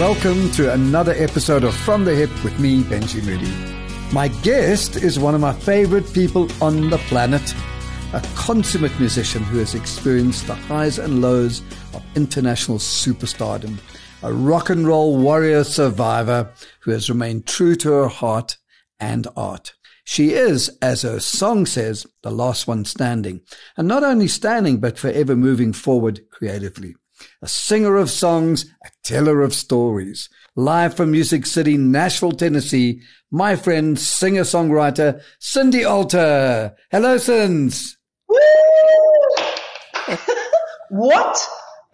welcome to another episode of From the Hip with me, Benjy Mudie. My guest is one of my favorite people on the planet, a consummate musician who has experienced the highs and lows of international superstardom, a rock and roll warrior survivor who has remained true to her heart and art. She is, as her song says, the last one standing, and not only standing, but forever moving forward creatively a singer of songs, a teller of stories. Live from Music City, Nashville, Tennessee, my friend, singer songwriter, Cindy Alter. Hello, Sins. what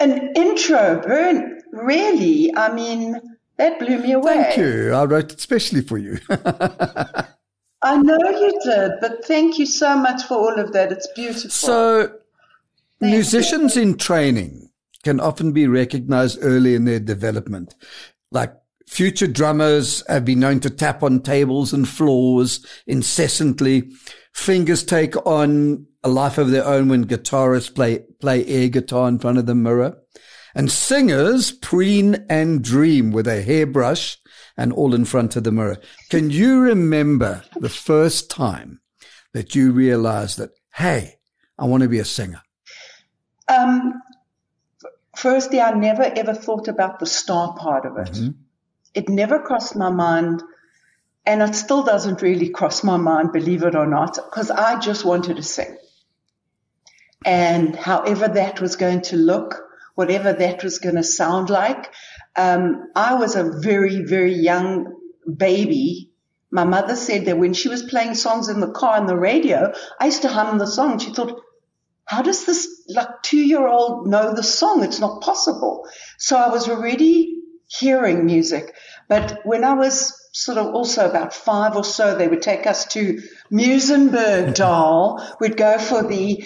an intro, Bern. Really? I mean, that blew me away. Thank you. I wrote it specially for you. I know you did, but thank you so much for all of that. It's beautiful. So, thank musicians you. in training, can often be recognized early in their development. Like future drummers have been known to tap on tables and floors incessantly. Fingers take on a life of their own when guitarists play, play air guitar in front of the mirror. And singers preen and dream with a hairbrush and all in front of the mirror. Can you remember the first time that you realized that, hey, I want to be a singer? Um, firstly, I never ever thought about the star part of it. Mm-hmm. It never crossed my mind. And it still doesn't really cross my mind, believe it or not, because I just wanted to sing. And however that was going to look, whatever that was going to sound like, um, I was a very, very young baby. My mother said that when she was playing songs in the car on the radio, I used to hum the song. She thought, how does this like two year old know the song? It's not possible. So I was already hearing music. But when I was sort of also about five or so, they would take us to Muizenberg mm-hmm. Doll. We'd go for the,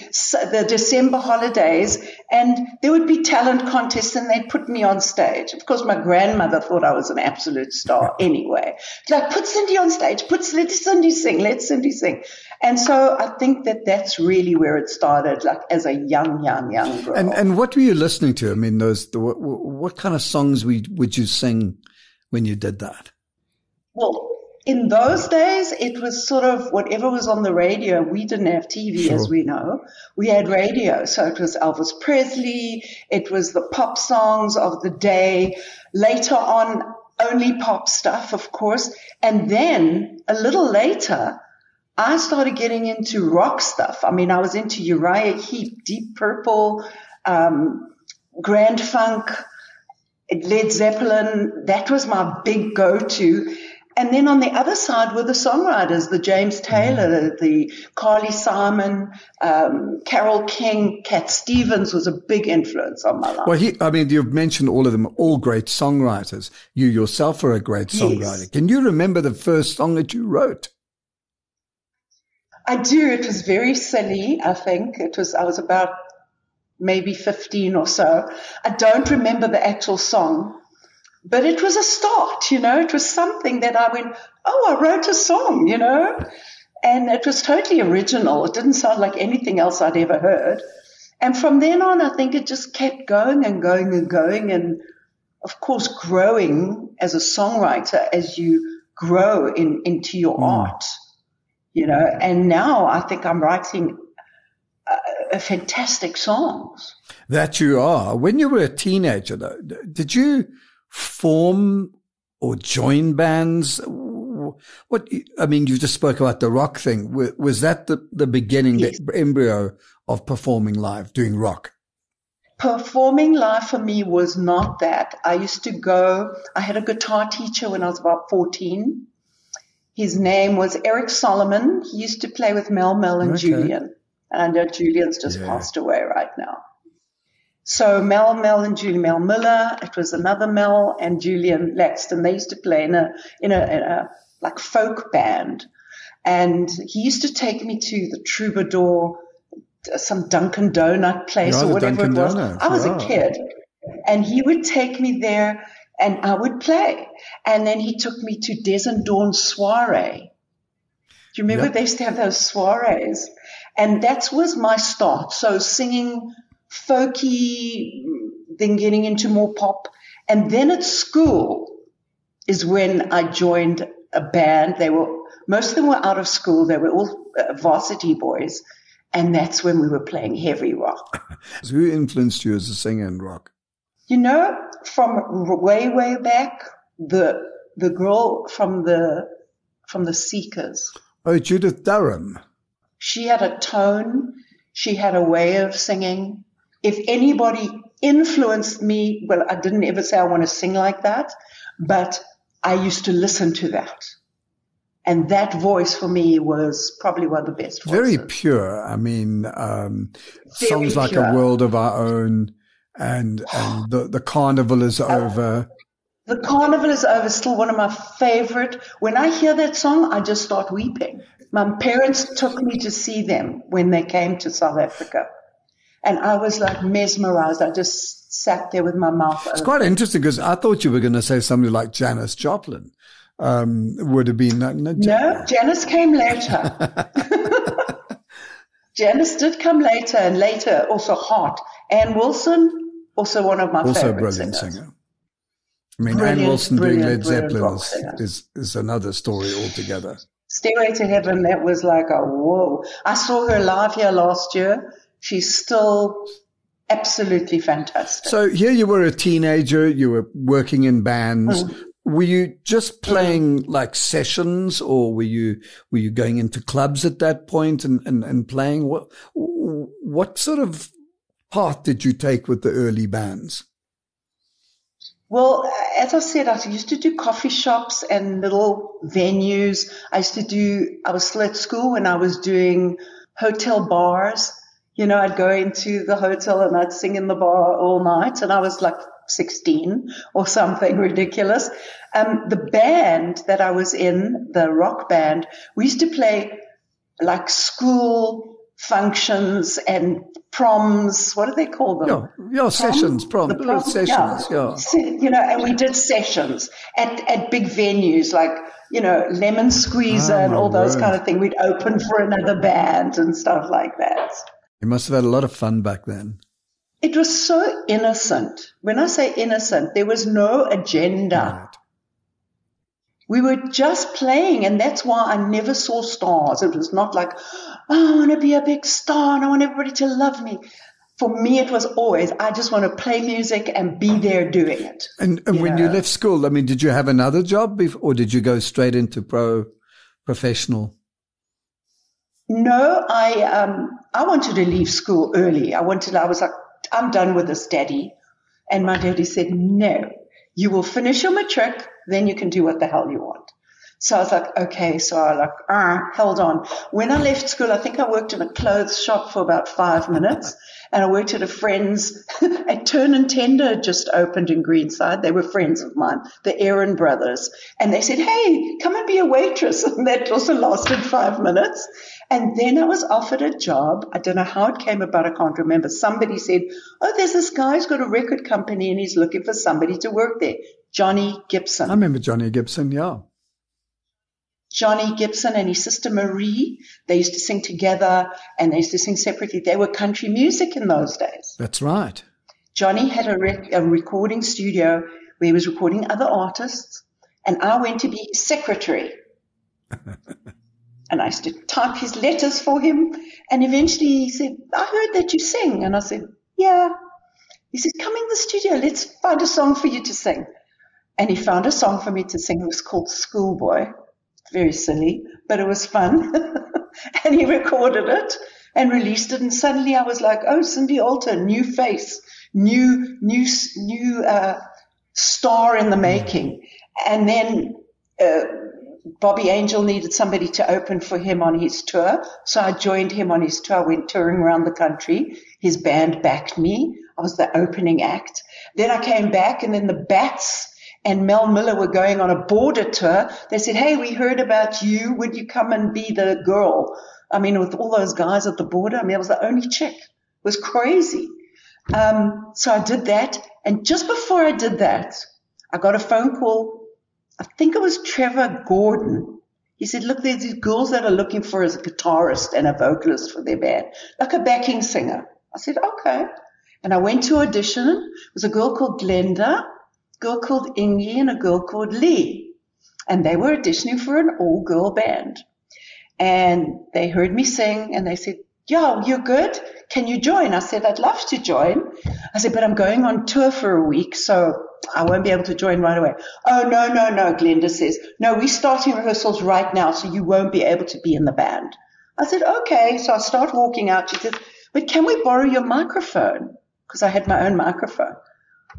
the December holidays and there would be talent contests and they'd put me on stage. Of course, my grandmother thought I was an absolute star anyway. Like, put Cindy on stage, put, let Cindy sing, let Cindy sing. And so I think that that's really where it started, like as a young, young, young girl. And, and what were you listening to? I mean, those, the, what, what kind of songs would you sing when you did that? Well, in those days, it was sort of whatever was on the radio. We didn't have TV, sure. as we know. We had radio. So it was Elvis Presley. It was the pop songs of the day. Later on, only pop stuff, of course. And then a little later, I started getting into rock stuff. I mean, I was into Uriah Heep, Deep Purple, um, Grand Funk, Led Zeppelin. That was my big go-to. And then on the other side were the songwriters, the James Taylor, mm. the Carly Simon, um, Carole King, Cat Stevens was a big influence on my life. Well, he, I mean, you've mentioned all of them, all great songwriters. You yourself are a great songwriter. Yes. Can you remember the first song that you wrote? I do. It was very silly, I think. It was, I was about maybe 15 or so. I don't remember the actual song, but it was a start, you know, it was something that I went, oh, I wrote a song, you know, and it was totally original. It didn't sound like anything else I'd ever heard. And from then on, I think it just kept going and going and going. And of course, growing as a songwriter as you grow in, into your mm. art, you know, and now I think I'm writing uh, fantastic songs. That you are. When you were a teenager, though, did you form or join bands? What I mean, you just spoke about the rock thing. Was that the the beginning, yes. the embryo of performing live, doing rock? Performing live for me was not that. I used to go. I had a guitar teacher when I was about fourteen. His name was Eric Solomon. He used to play with Mel Mel and okay. Julian. And I know Julian's just yeah. passed away right now. So Mel, Mel and Julie Mel Miller, it was another Mel and Julian Laxton. They used to play in a, in a, in a like folk band. And he used to take me to the Troubadour, some Dunkin' Donut place or whatever it was. Donuts. I was wow. a kid and he would take me there and I would play. And then he took me to Des and Dawn soiree. Do you remember yep. they used to have those soirees? And that was my start. So singing folky, then getting into more pop. And then at school is when I joined a band. They were, most of them were out of school. They were all uh, varsity boys. And that's when we were playing heavy rock. so who influenced you as a singer in rock? You know, from way, way back, the, the girl from the, from the Seekers. Oh, Judith Durham. She had a tone. She had a way of singing. If anybody influenced me, well, I didn't ever say I want to sing like that, but I used to listen to that. And that voice for me was probably one of the best voices. Very pure. I mean, um, songs like A World of Our Own and, and the, the carnival is uh, over. The carnival is over. Still one of my favorite. When I hear that song, I just start weeping. My parents took me to see them when they came to South Africa. And I was like mesmerized. I just sat there with my mouth It's quite interesting because I thought you were going to say somebody like Janis Joplin. Um, would have been no, no, no Janis came later. Janis did come later, and later also Heart. Ann Wilson, also one of my also favorite brilliant singers. singer. I mean, Brilliant, Ann Wilson doing Led Zeppelin is, is, is another story altogether. Stairway to Heaven, that was like a whoa. I saw her live here last year. She's still absolutely fantastic. So here you were a teenager, you were working in bands. Mm. Were you just playing like sessions or were you, were you going into clubs at that point and, and, and playing? What, what sort of path did you take with the early bands? Well, as I said, I used to do coffee shops and little venues. I used to do, I was still at school when I was doing hotel bars. You know, I'd go into the hotel and I'd sing in the bar all night and I was like 16 or something ridiculous. Um, the band that I was in, the rock band, we used to play like school functions and proms. What do they call them? Yeah, yeah, sessions, prom, The prom- sessions, yeah. Se- You know, and we did sessions at, at big venues like, you know, Lemon Squeezer Ah, and all those word. kind of things. We'd open for another band and stuff like that. You must have had a lot of fun back then. It was so innocent. When I say innocent, there was no agenda. Right. We were just playing, and that's why I never saw stars. It was not like, oh, I want to be a big star and I want everybody to love me. For me, it was always, I just want to play music and be there doing it. And, and when you left school, I mean, did you have another job bef- or did you go straight into pro professional? No, I, um, I wanted to leave school early. I wanted, I was like, I'm done with this, daddy. And my daddy said, no, you will finish your matric, then you can do what the hell you want. So I was like, okay. So I like, ah, held on. When I left school, I think I worked in a clothes shop for about five minutes and I worked at a friend's, a turn and tender just opened in Greenside. They were friends of mine, the Aaron brothers. And they said, Hey, come and be a waitress. And that also lasted five minutes. And then I was offered a job. I don't know how it came about. I can't remember. Somebody said, Oh, there's this guy who's got a record company and he's looking for somebody to work there. Johnny Gibson. I remember Johnny Gibson, yeah. Johnny Gibson and his sister Marie, they used to sing together and they used to sing separately. They were country music in those days. That's right. Johnny had a, rec- a recording studio where he was recording other artists and I went to be secretary. and I used to type his letters for him. And eventually he said, I heard that you sing. And I said, yeah. He said, come in the studio. Let's find a song for you to sing. And he found a song for me to sing. It was called Schoolboy. Very silly, but it was fun. and he recorded it and released it. And suddenly I was like, oh, Cindy Alter, new face, new, new, new, uh, star in the making. And then, uh, Bobby Angel needed somebody to open for him on his tour. So I joined him on his tour. I went touring around the country. His band backed me. I was the opening act. Then I came back and then the Bats and Mel Miller were going on a border tour. They said, Hey, we heard about you. Would you come and be the girl? I mean, with all those guys at the border, I mean, I was the only chick. It was crazy. Um, so I did that. And just before I did that, I got a phone call. I think it was Trevor Gordon. He said, look, there's these girls that are looking for a guitarist and a vocalist for their band, like a backing singer. I said, okay. And I went to audition. It was a girl called Glenda a girl called Ingy and a girl called Lee. And they were auditioning for an all girl band. And they heard me sing and they said, yo, you're good. Can you join? I said, I'd love to join. I said, but I'm going on tour for a week, so I won't be able to join right away. Oh, no, no, no, Glenda says. No, we're starting rehearsals right now, so you won't be able to be in the band. I said, okay. So I start walking out. She says, but can we borrow your microphone? Because I had my own microphone.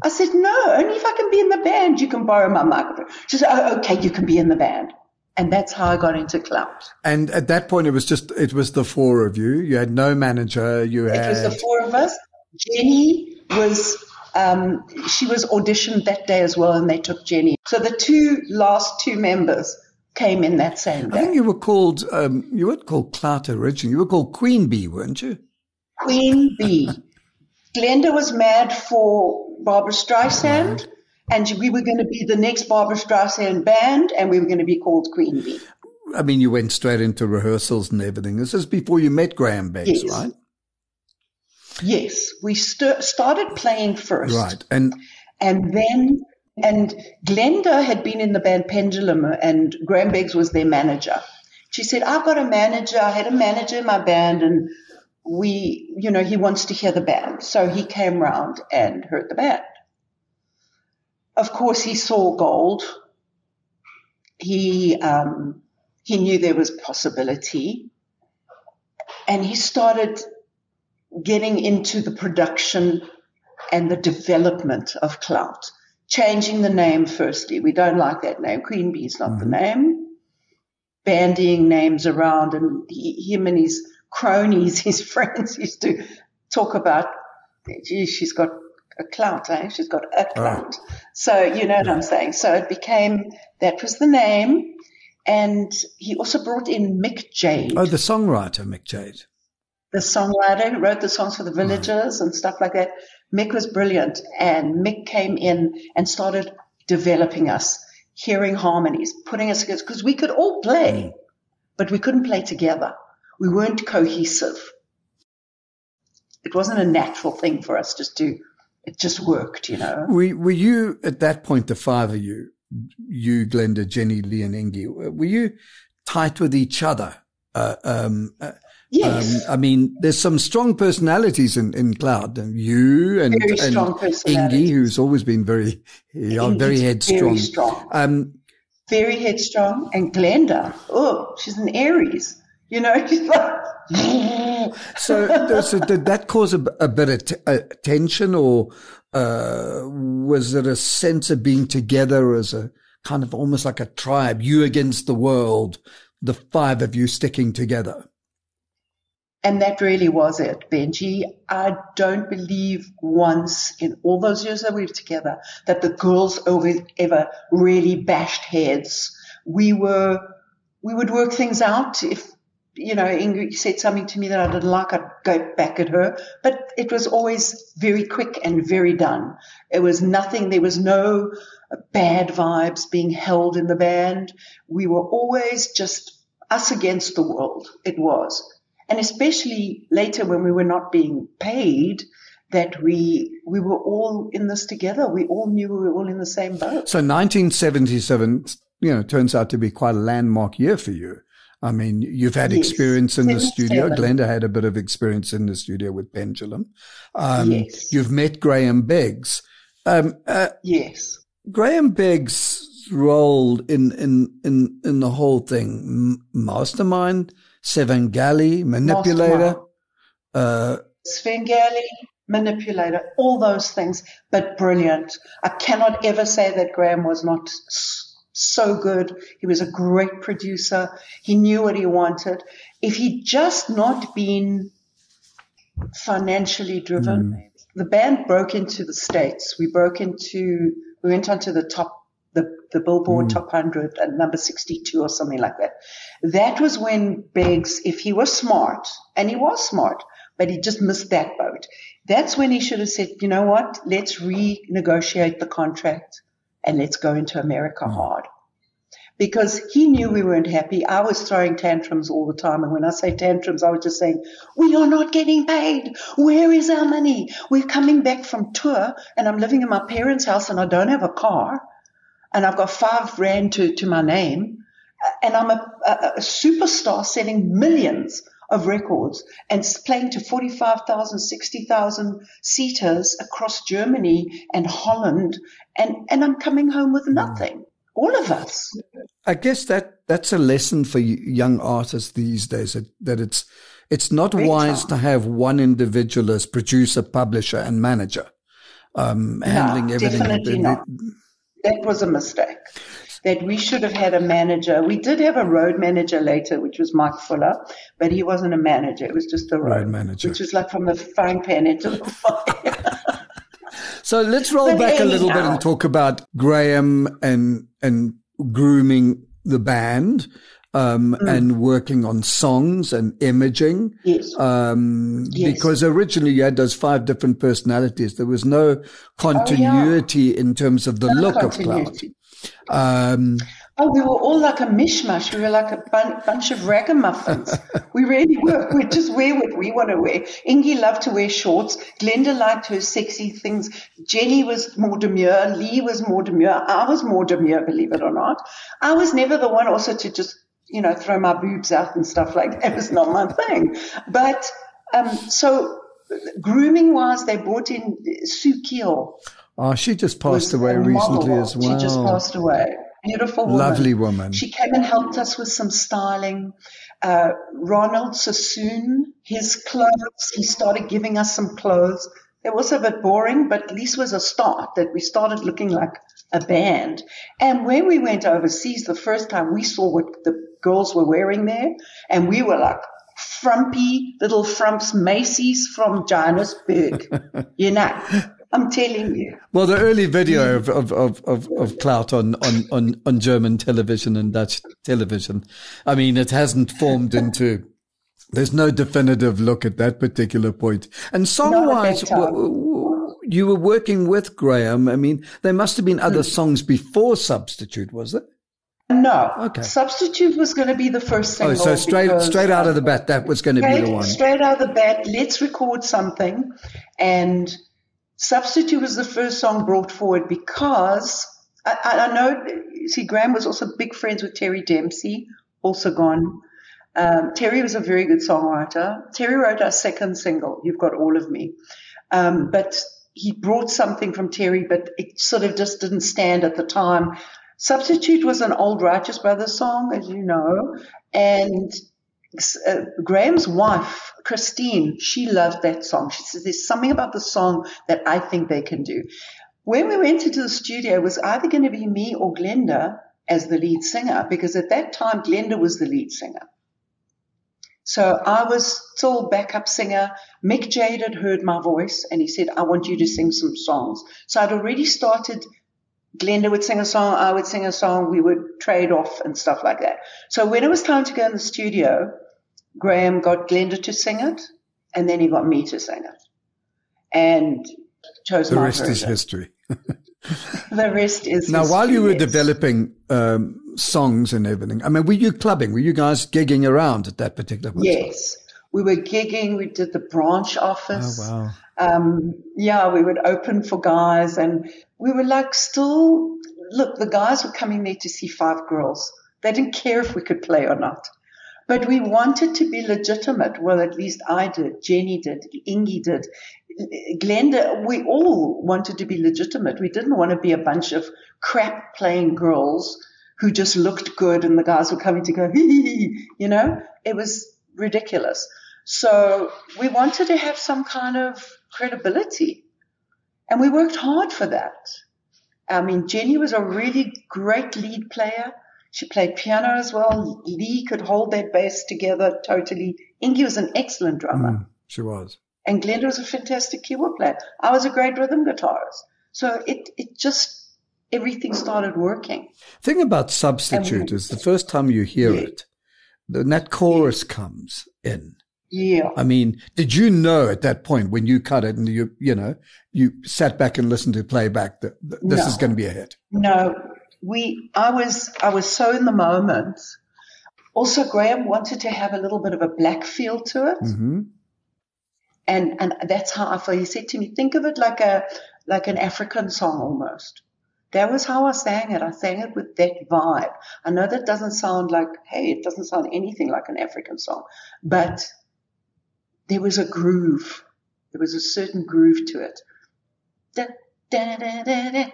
I said, no, only if I can be in the band, you can borrow my microphone. She said, oh, okay, you can be in the band. And that's how I got into Clout. And at that point, it was just, it was the four of you. You had no manager. You had. It was the four of us. Jenny was, um, she was auditioned that day as well, and they took Jenny. So the two last two members came in that same day. I think you were called, um, you weren't called Clout originally. You were called Queen Bee, weren't you? Queen Bee. Glenda was mad for Barbra Streisand. And we were going to be the next Barbra Streisand band, and we were going to be called Queen Bee. I mean, you went straight into rehearsals and everything. This is before you met Graham Beggs, yes. right? Yes, we st- started playing first, right, and and then and Glenda had been in the band Pendulum, and Graham Beggs was their manager. She said, "I've got a manager. I had a manager in my band, and we, you know, he wants to hear the band." So he came round and heard the band. Of course, he saw gold. He um, he knew there was possibility, and he started getting into the production and the development of Clout. Changing the name firstly. We don't like that name. Queen Bee is not mm-hmm. the name. Bandying names around and he, him and his cronies, his friends used to talk about, gee, she's got a clout, eh? She's got a clout. Oh. So you know what I'm saying. So it became that was the name, and he also brought in Mick Jade. Oh, the songwriter Mick Jade. The songwriter who wrote the songs for the villagers and stuff like that. Mick was brilliant, and Mick came in and started developing us, hearing harmonies, putting us together because we could all play, mm. but we couldn't play together. We weren't cohesive. It wasn't a natural thing for us just to it just worked, you know. Were, were you at that point, the five of you, you, Glenda, Jenny, Lee, and Ingy, were you tight with each other? Uh, um, uh, yes. Um, I mean, there's some strong personalities in, in Clout. You and, and Ingy, who's always been very, very headstrong. Very strong. Um, very headstrong. And Glenda, oh, she's an Aries. You know, she's like, so, so did that cause a, a bit of t- a tension or uh, was it a sense of being together as a kind of almost like a tribe, you against the world, the five of you sticking together? And that really was it, Benjy. I don't believe once in all those years that we were together that the girls ever really bashed heads. We were, we would work things out. If you know, Ingrid said something to me that I didn't like, I'd go back at her. But it was always very quick and very done. It was nothing, there was no bad vibes being held in the band. We were always just us against the world. It was. And especially later when we were not being paid, that we we were all in this together. We all knew we were all in the same boat. So 1977, you know, turns out to be quite a landmark year for you. I mean, you've had yes. experience in the studio. Glenda had a bit of experience in the studio with Pendulum. Um, yes. You've met Graham Beggs. Um, uh, yes. Graham Beggs' role in, in, in, in the whole thing, mastermind, Svengali, manipulator. Uh, Svengali, manipulator, all those things, but brilliant. I cannot ever say that Graham was not so good. He was a great producer. He knew what he wanted. If he'd just not been financially driven, mm. the band broke into the States. We broke into, we went onto the top, the, the Billboard mm. Top 100 at number 62 or something like that. That was when Beggs, if he was smart, and he was smart, but he just missed that boat. That's when he should have said, you know what? Let's renegotiate the contract and let's go into America mm. hard. because he knew we weren't happy. I was throwing tantrums all the time. And when I say tantrums, I was just saying, we are not getting paid. Where is our money? We're coming back from tour and I'm living in my parents' house and I don't have a car and I've got five rand to, to my name and I'm a, a, a superstar selling millions of records and playing to 45,000, 60,000 seaters across Germany and Holland. And, and I'm coming home with nothing all of us. I guess that that's a lesson for young artists these days that, that it's it's not Great wise time. to have one individual as producer, publisher, and manager um, handling no, everything. Definitely not. That was a mistake. That we should have had a manager. We did have a road manager later, which was Mike Fuller, but he wasn't a manager. It was just a road, road manager, which was like from the frying pan into the fire. So let's roll but back a little bit and talk about Graham and and grooming the band. Um, mm. and working on songs and imaging. Yes. Um, yes. because originally you had those five different personalities. There was no continuity oh, yeah. in terms of the no look continuity. of Clout. Um, Oh, we were all like a mishmash. We were like a bun- bunch of ragamuffins. we really were. We just wear what we want to wear. Ingy loved to wear shorts. Glenda liked her sexy things. Jenny was more demure. Lee was more demure. I was more demure, believe it or not. I was never the one also to just, you know, throw my boobs out and stuff like that. It was not my thing. But, um, so grooming wise, they brought in Sue Keel. Oh, she just passed away recently as well. She just passed away beautiful woman. Lovely woman. She came and helped us with some styling. Uh, Ronald Sassoon, his clothes, he started giving us some clothes. It was a bit boring, but at least was a start that we started looking like a band. And when we went overseas the first time, we saw what the girls were wearing there, and we were like frumpy little frumps Macy's from Johannesburg, you know. I'm telling you. Well, the early video of, of, of, of, of Clout on, on, on, on German television and Dutch television, I mean, it hasn't formed into, there's no definitive look at that particular point. And song wise, you were working with Graham. I mean, there must have been other hmm. songs before Substitute, was there? No. Okay. Substitute was going to be the first single. Oh, so straight straight out of the bat, that was going to be the one. Straight out of the bat, let's record something, and Substitute was the first song brought forward because I, I know, see, Graham was also big friends with Terry Dempsey, also gone. Um, Terry was a very good songwriter. Terry wrote our second single, You've Got All of Me. Um, but he brought something from Terry, but it sort of just didn't stand at the time. Substitute was an old Righteous Brothers song, as you know, and uh, Graham's wife, Christine, she loved that song. She says, there's something about the song that I think they can do. When we went into the studio, it was either going to be me or Glenda as the lead singer, because at that time, Glenda was the lead singer. So I was still backup singer. Mick Jade had heard my voice and he said, I want you to sing some songs. So I'd already started Glenda would sing a song, I would sing a song, we would trade off and stuff like that. So when it was time to go in the studio, Graham got Glenda to sing it, and then he got me to sing it, and chose the my rest version. is history. the rest is now. While you were developing um, songs and everything, I mean, were you clubbing? Were you guys gigging around at that particular point? Yes, we were gigging. We did the branch office. Oh wow! Um, yeah, we would open for guys, and we were like still. Look, the guys were coming there to see five girls. They didn't care if we could play or not. But we wanted to be legitimate. Well, at least I did. Jenny did. Ingy did. Glenda, we all wanted to be legitimate. We didn't want to be a bunch of crap playing girls who just looked good and the guys were coming to go, hee hee hee, you know? It was ridiculous. So we wanted to have some kind of credibility. And we worked hard for that. I mean, Jenny was a really great lead player. She played piano as well. Lee could hold that bass together totally. Ingy was an excellent drummer. Mm, she was. And Glenda was a fantastic keyboard player. I was a great rhythm guitarist. So it, it just, everything started working. Thing about Substitute we, is the first time you hear yeah. it, then that chorus yeah. comes in. Yeah. I mean, did you know at that point when you cut it and you, you know, you sat back and listened to playback that, this no. is going to be a hit? No, we, I was, I was so in the moment. Also, Graham wanted to have a little bit of a black feel to it. Mm-hmm. And, and that's how I felt. He said to me, think of it like a, like an African song almost. That was how I sang it. I sang it with that vibe. I know that doesn't sound like, hey, it doesn't sound anything like an African song, but there was a groove. There was a certain groove to it. Da, da, da, da, da,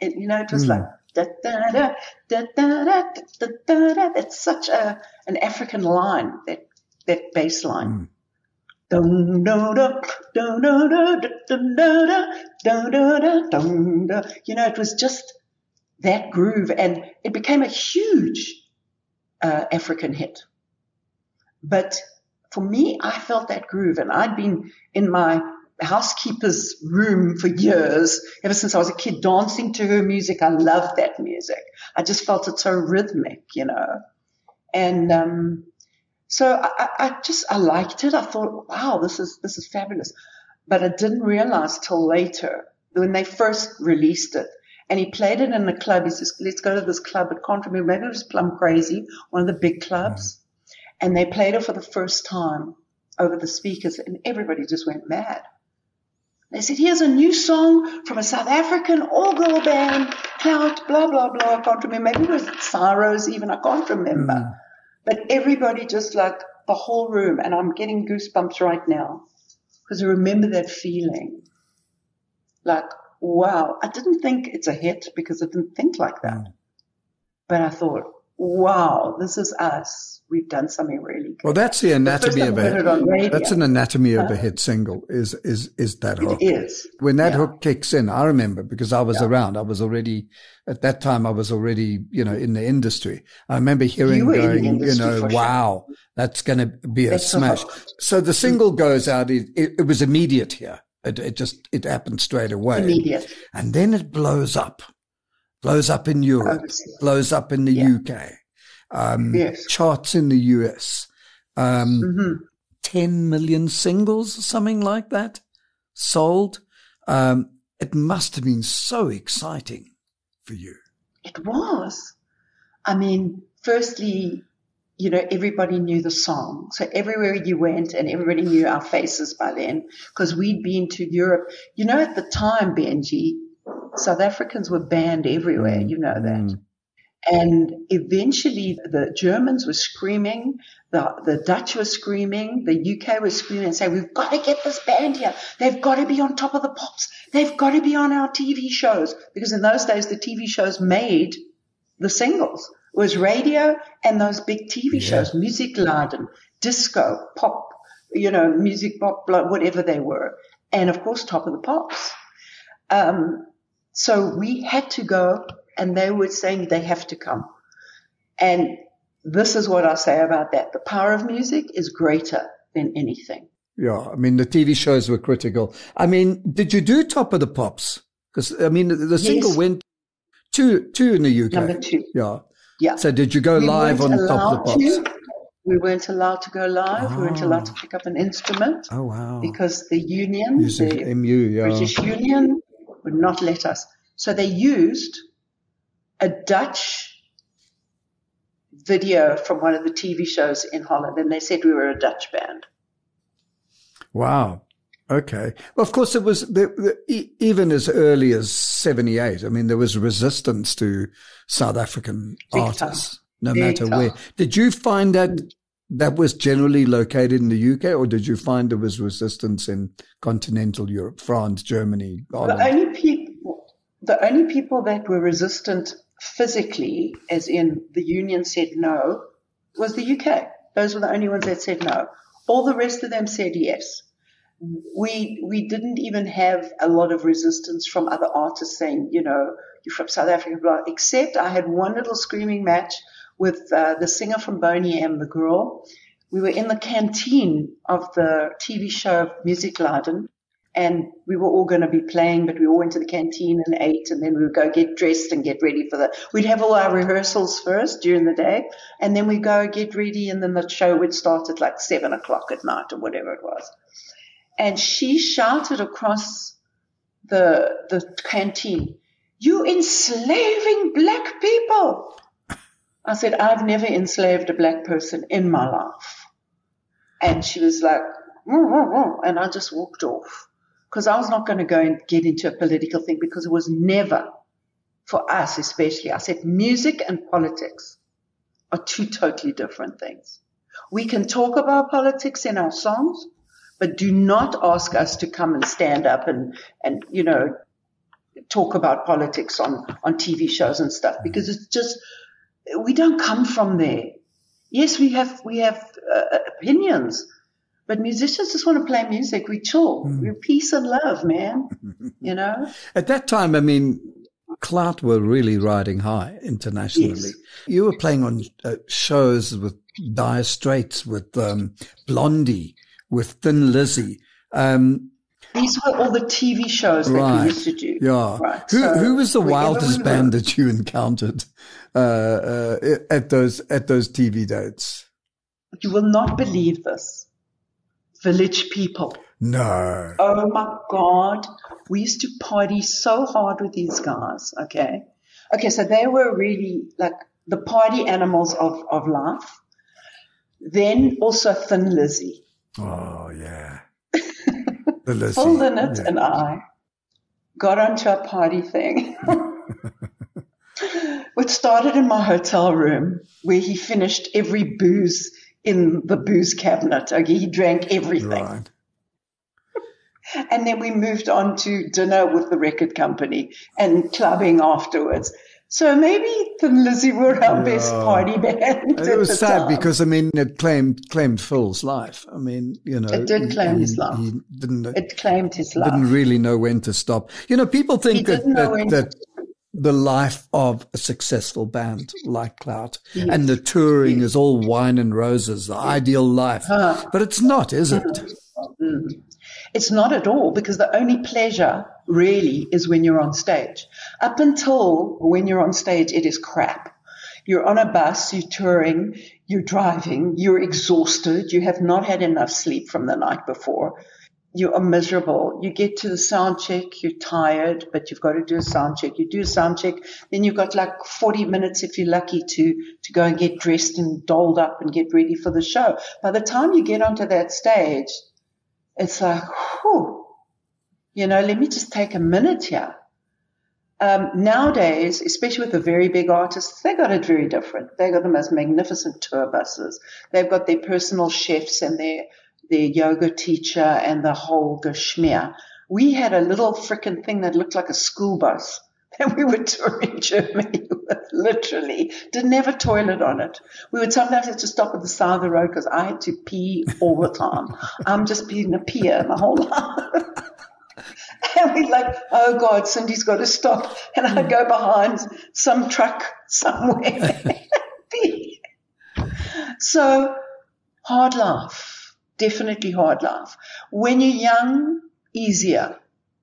you know, it was mm. like, da, da, da, da, da, da, Mm. You know, it was just that groove and it became a huge uh, African hit. But for me, I felt that groove and I'd been in my housekeeper's room for years, ever since I was a kid, dancing to her music. I loved that music. I just felt it so rhythmic, you know. And um, so I, I, just I liked it. I thought, wow, this is this is fabulous. But I didn't realize till later when they first released it. And he played it in a club. He says, let's go to this club. I can't remember. Maybe it was Plum Crazy, one of the big clubs. Mm. And they played it for the first time over the speakers and everybody just went mad. They said, here's a new song from a South African all-girl band, Clout, blah, blah, blah. I can't remember. Maybe it was Cyros even. I can't remember. Mm. But everybody just like the whole room, and I'm getting goosebumps right now because I remember that feeling. Like, wow, I didn't think it's a hit because I didn't think like that. Mm. But I thought, wow, this is us. We've done something really good. Well, that's the anatomy of a that's an anatomy of a hit single is is is that hook. It is. When that yeah. hook kicks in, I remember because I was yeah. around. I was already at that time. I was already you know in the industry. I remember hearing you going, you know, wow, sure. that's going to be a that's smash. so the single goes out. It, it, it was immediate here. It, it just it happened straight away. Immediate. And then it blows up blows up in Europe, blows up in the yeah. UK, um, yes. charts in the US, um, mm-hmm. 10 million singles, something like that, sold. Um, it must have been so exciting for you. It was. I mean, firstly, you know, everybody knew the song. So everywhere you went and everybody knew our faces by then because we'd been to Europe. You know, at the time, Benjy, South Africans were banned everywhere. Mm. You know that. Mm. And eventually the Germans were screaming, the, the Dutch were screaming, the UK was screaming and saying, we've got to get this band here. They've got to be on top of the pops. They've got to be on our TV shows. Because in those days, the TV shows made the singles. It was radio and those big TV yeah. shows, Musikladen, disco, pop, you know, music pop, whatever they were. And of course, top of the pops. Um, so we had to go and they were saying they have to come. And this is what I say about that. The power of music is greater than anything. Yeah. I mean, the TV shows were critical. I mean, did you do Top of the Pops? Because, I mean, the, the single yes. went two, two in the UK. Number two. Yeah. Yeah. So did you go we live on Top of the Pops? To. We weren't allowed to go live. Oh. We weren't allowed to ah. pick up an instrument. Oh, wow. Because the union, Music, the MU, yeah. British Union, would not let us. So they used a Dutch video from one of the TV shows in Holland, and they said we were a Dutch band. Wow. Okay. Well, of course, it was the, the, even as early as 78. I mean, there was resistance to South African Big artists, time. no Big matter time. where. Did you find that mm. That was generally located in the UK, or did you find there was resistance in continental Europe, France, Germany? Ireland? The only people, the only people that were resistant physically, as in the union said no, was the UK. Those were the only ones that said no. All the rest of them said yes. We we didn't even have a lot of resistance from other artists saying, you know, you're from South Africa, blah. Except I had one little screaming match with uh, the singer from Boney M, the girl. We were in the canteen of the TV show Music Musikladen, and we were all going to be playing, but we all went to the canteen and ate, and then we would go get dressed and get ready for the. We'd have all our rehearsals first during the day, and then we go get ready, and then the show would start at like seven o'clock at night or whatever it was. And she shouted across the the canteen, You enslaving black people. I said, I've never enslaved a black person in my life. And she was like, and I just walked off because I was not going to go and get into a political thing because it was never for us, especially. I said music and politics are two totally different things. We can talk about politics in our songs, but do not ask us to come and stand up and, and, you know, talk about politics on, on TV shows and stuff because it's just, we don't come from there. Yes, we have, we have uh, opinions, but musicians just want to play music. We chill. Mm. We're peace and love, man. you know? At that time, I mean, Clout were really riding high internationally. Yes. You were playing on uh, shows with Dire Straits, with um, Blondie, with Thin Lizzy. Um, these were all the TV shows that right. we used to do. Yeah. Right. Who, so who was the wildest band that you encountered uh, uh, at those at those TV dates? You will not believe this. Village people. No. Oh my God. We used to party so hard with these guys. Okay. Okay. So they were really like the party animals of, of life. Then also Thin Lizzy. Oh, yeah. the Lizzy. Phil yeah. and I got onto a party thing. which started in my hotel room where he finished every booze in the booze cabinet. Okay, he drank everything. Right. and then we moved on to dinner with the record company and clubbing afterwards. So maybe Thin Lizzy were our yeah. best party band. It was sad time. because I mean it claimed claimed Phil's life. I mean, you know, it did claim he, his life. He didn't. It claimed his life. Didn't really know when to stop. You know, people think that that, that the life of a successful band like Clout. Yes. And the touring is all wine and roses, the ideal life. Huh. But it's not, is it? Mm. It's not at all because the only pleasure really is when you're on stage. Up until when you're on stage, it is crap. You're on a bus, you're touring, you're driving, you're exhausted, you have not had enough sleep from the night before you are miserable. You get to the sound check, you're tired, but you've got to do a sound check. You do a sound check, then you've got like 40 minutes if you're lucky to, to go and get dressed and dolled up and get ready for the show. By the time you get onto that stage, it's like, whew, you know, let me just take a minute here. Um, nowadays, especially with the very big artists, they got it very different. They got the most magnificent tour buses. They've got their personal chefs and their their yoga teacher and the whole geschmear. We had a little frickin' thing that looked like a school bus that we were touring in Germany with, literally. Didn't have a toilet on it. We would sometimes have to stop at the side of the road because I had to pee all the time. I'm just being a peer my whole life. and we'd like, oh God, Cindy's got to stop. And I'd go behind some truck somewhere. so hard laugh definitely hard life. When you're young, easier,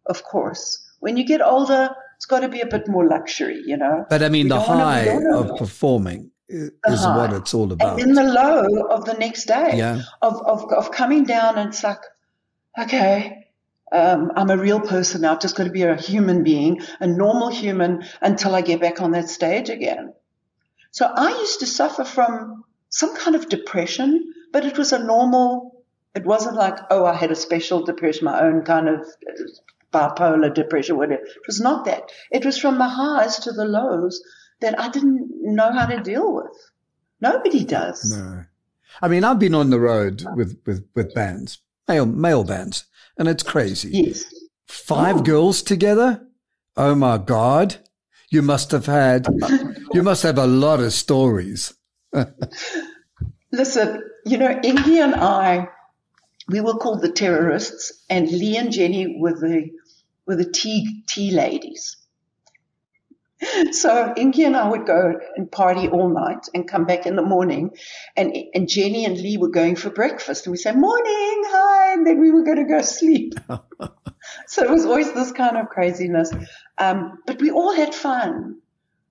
of course. When you get older, it's got to be a bit more luxury, you know. But I mean, the high of performing is high. what it's all about. And in the low of the next day, yeah. of, of, of coming down and it's like, okay, um, I'm a real person now. I've just got to be a human being, a normal human until I get back on that stage again. So I used to suffer from some kind of depression, but it was a normal it wasn't like, oh, I had a special depression, my own kind of uh, bipolar depression, whatever. It was not that. It was from the highs to the lows that I didn't know how to deal with. Nobody does. No. I mean, I've been on the road with, with, with bands, male, male bands, and it's crazy. Yes. Five oh. girls together? Oh my God. You must have had, you must have a lot of stories. Listen, you know, Ingy and I we were called the terrorists, and Lee and Jenny were the were the tea tea ladies. So Ingy and I would go and party all night and come back in the morning, and and Jenny and Lee were going for breakfast, and we say morning, hi, and then we were going to go sleep. so it was always this kind of craziness, um, but we all had fun.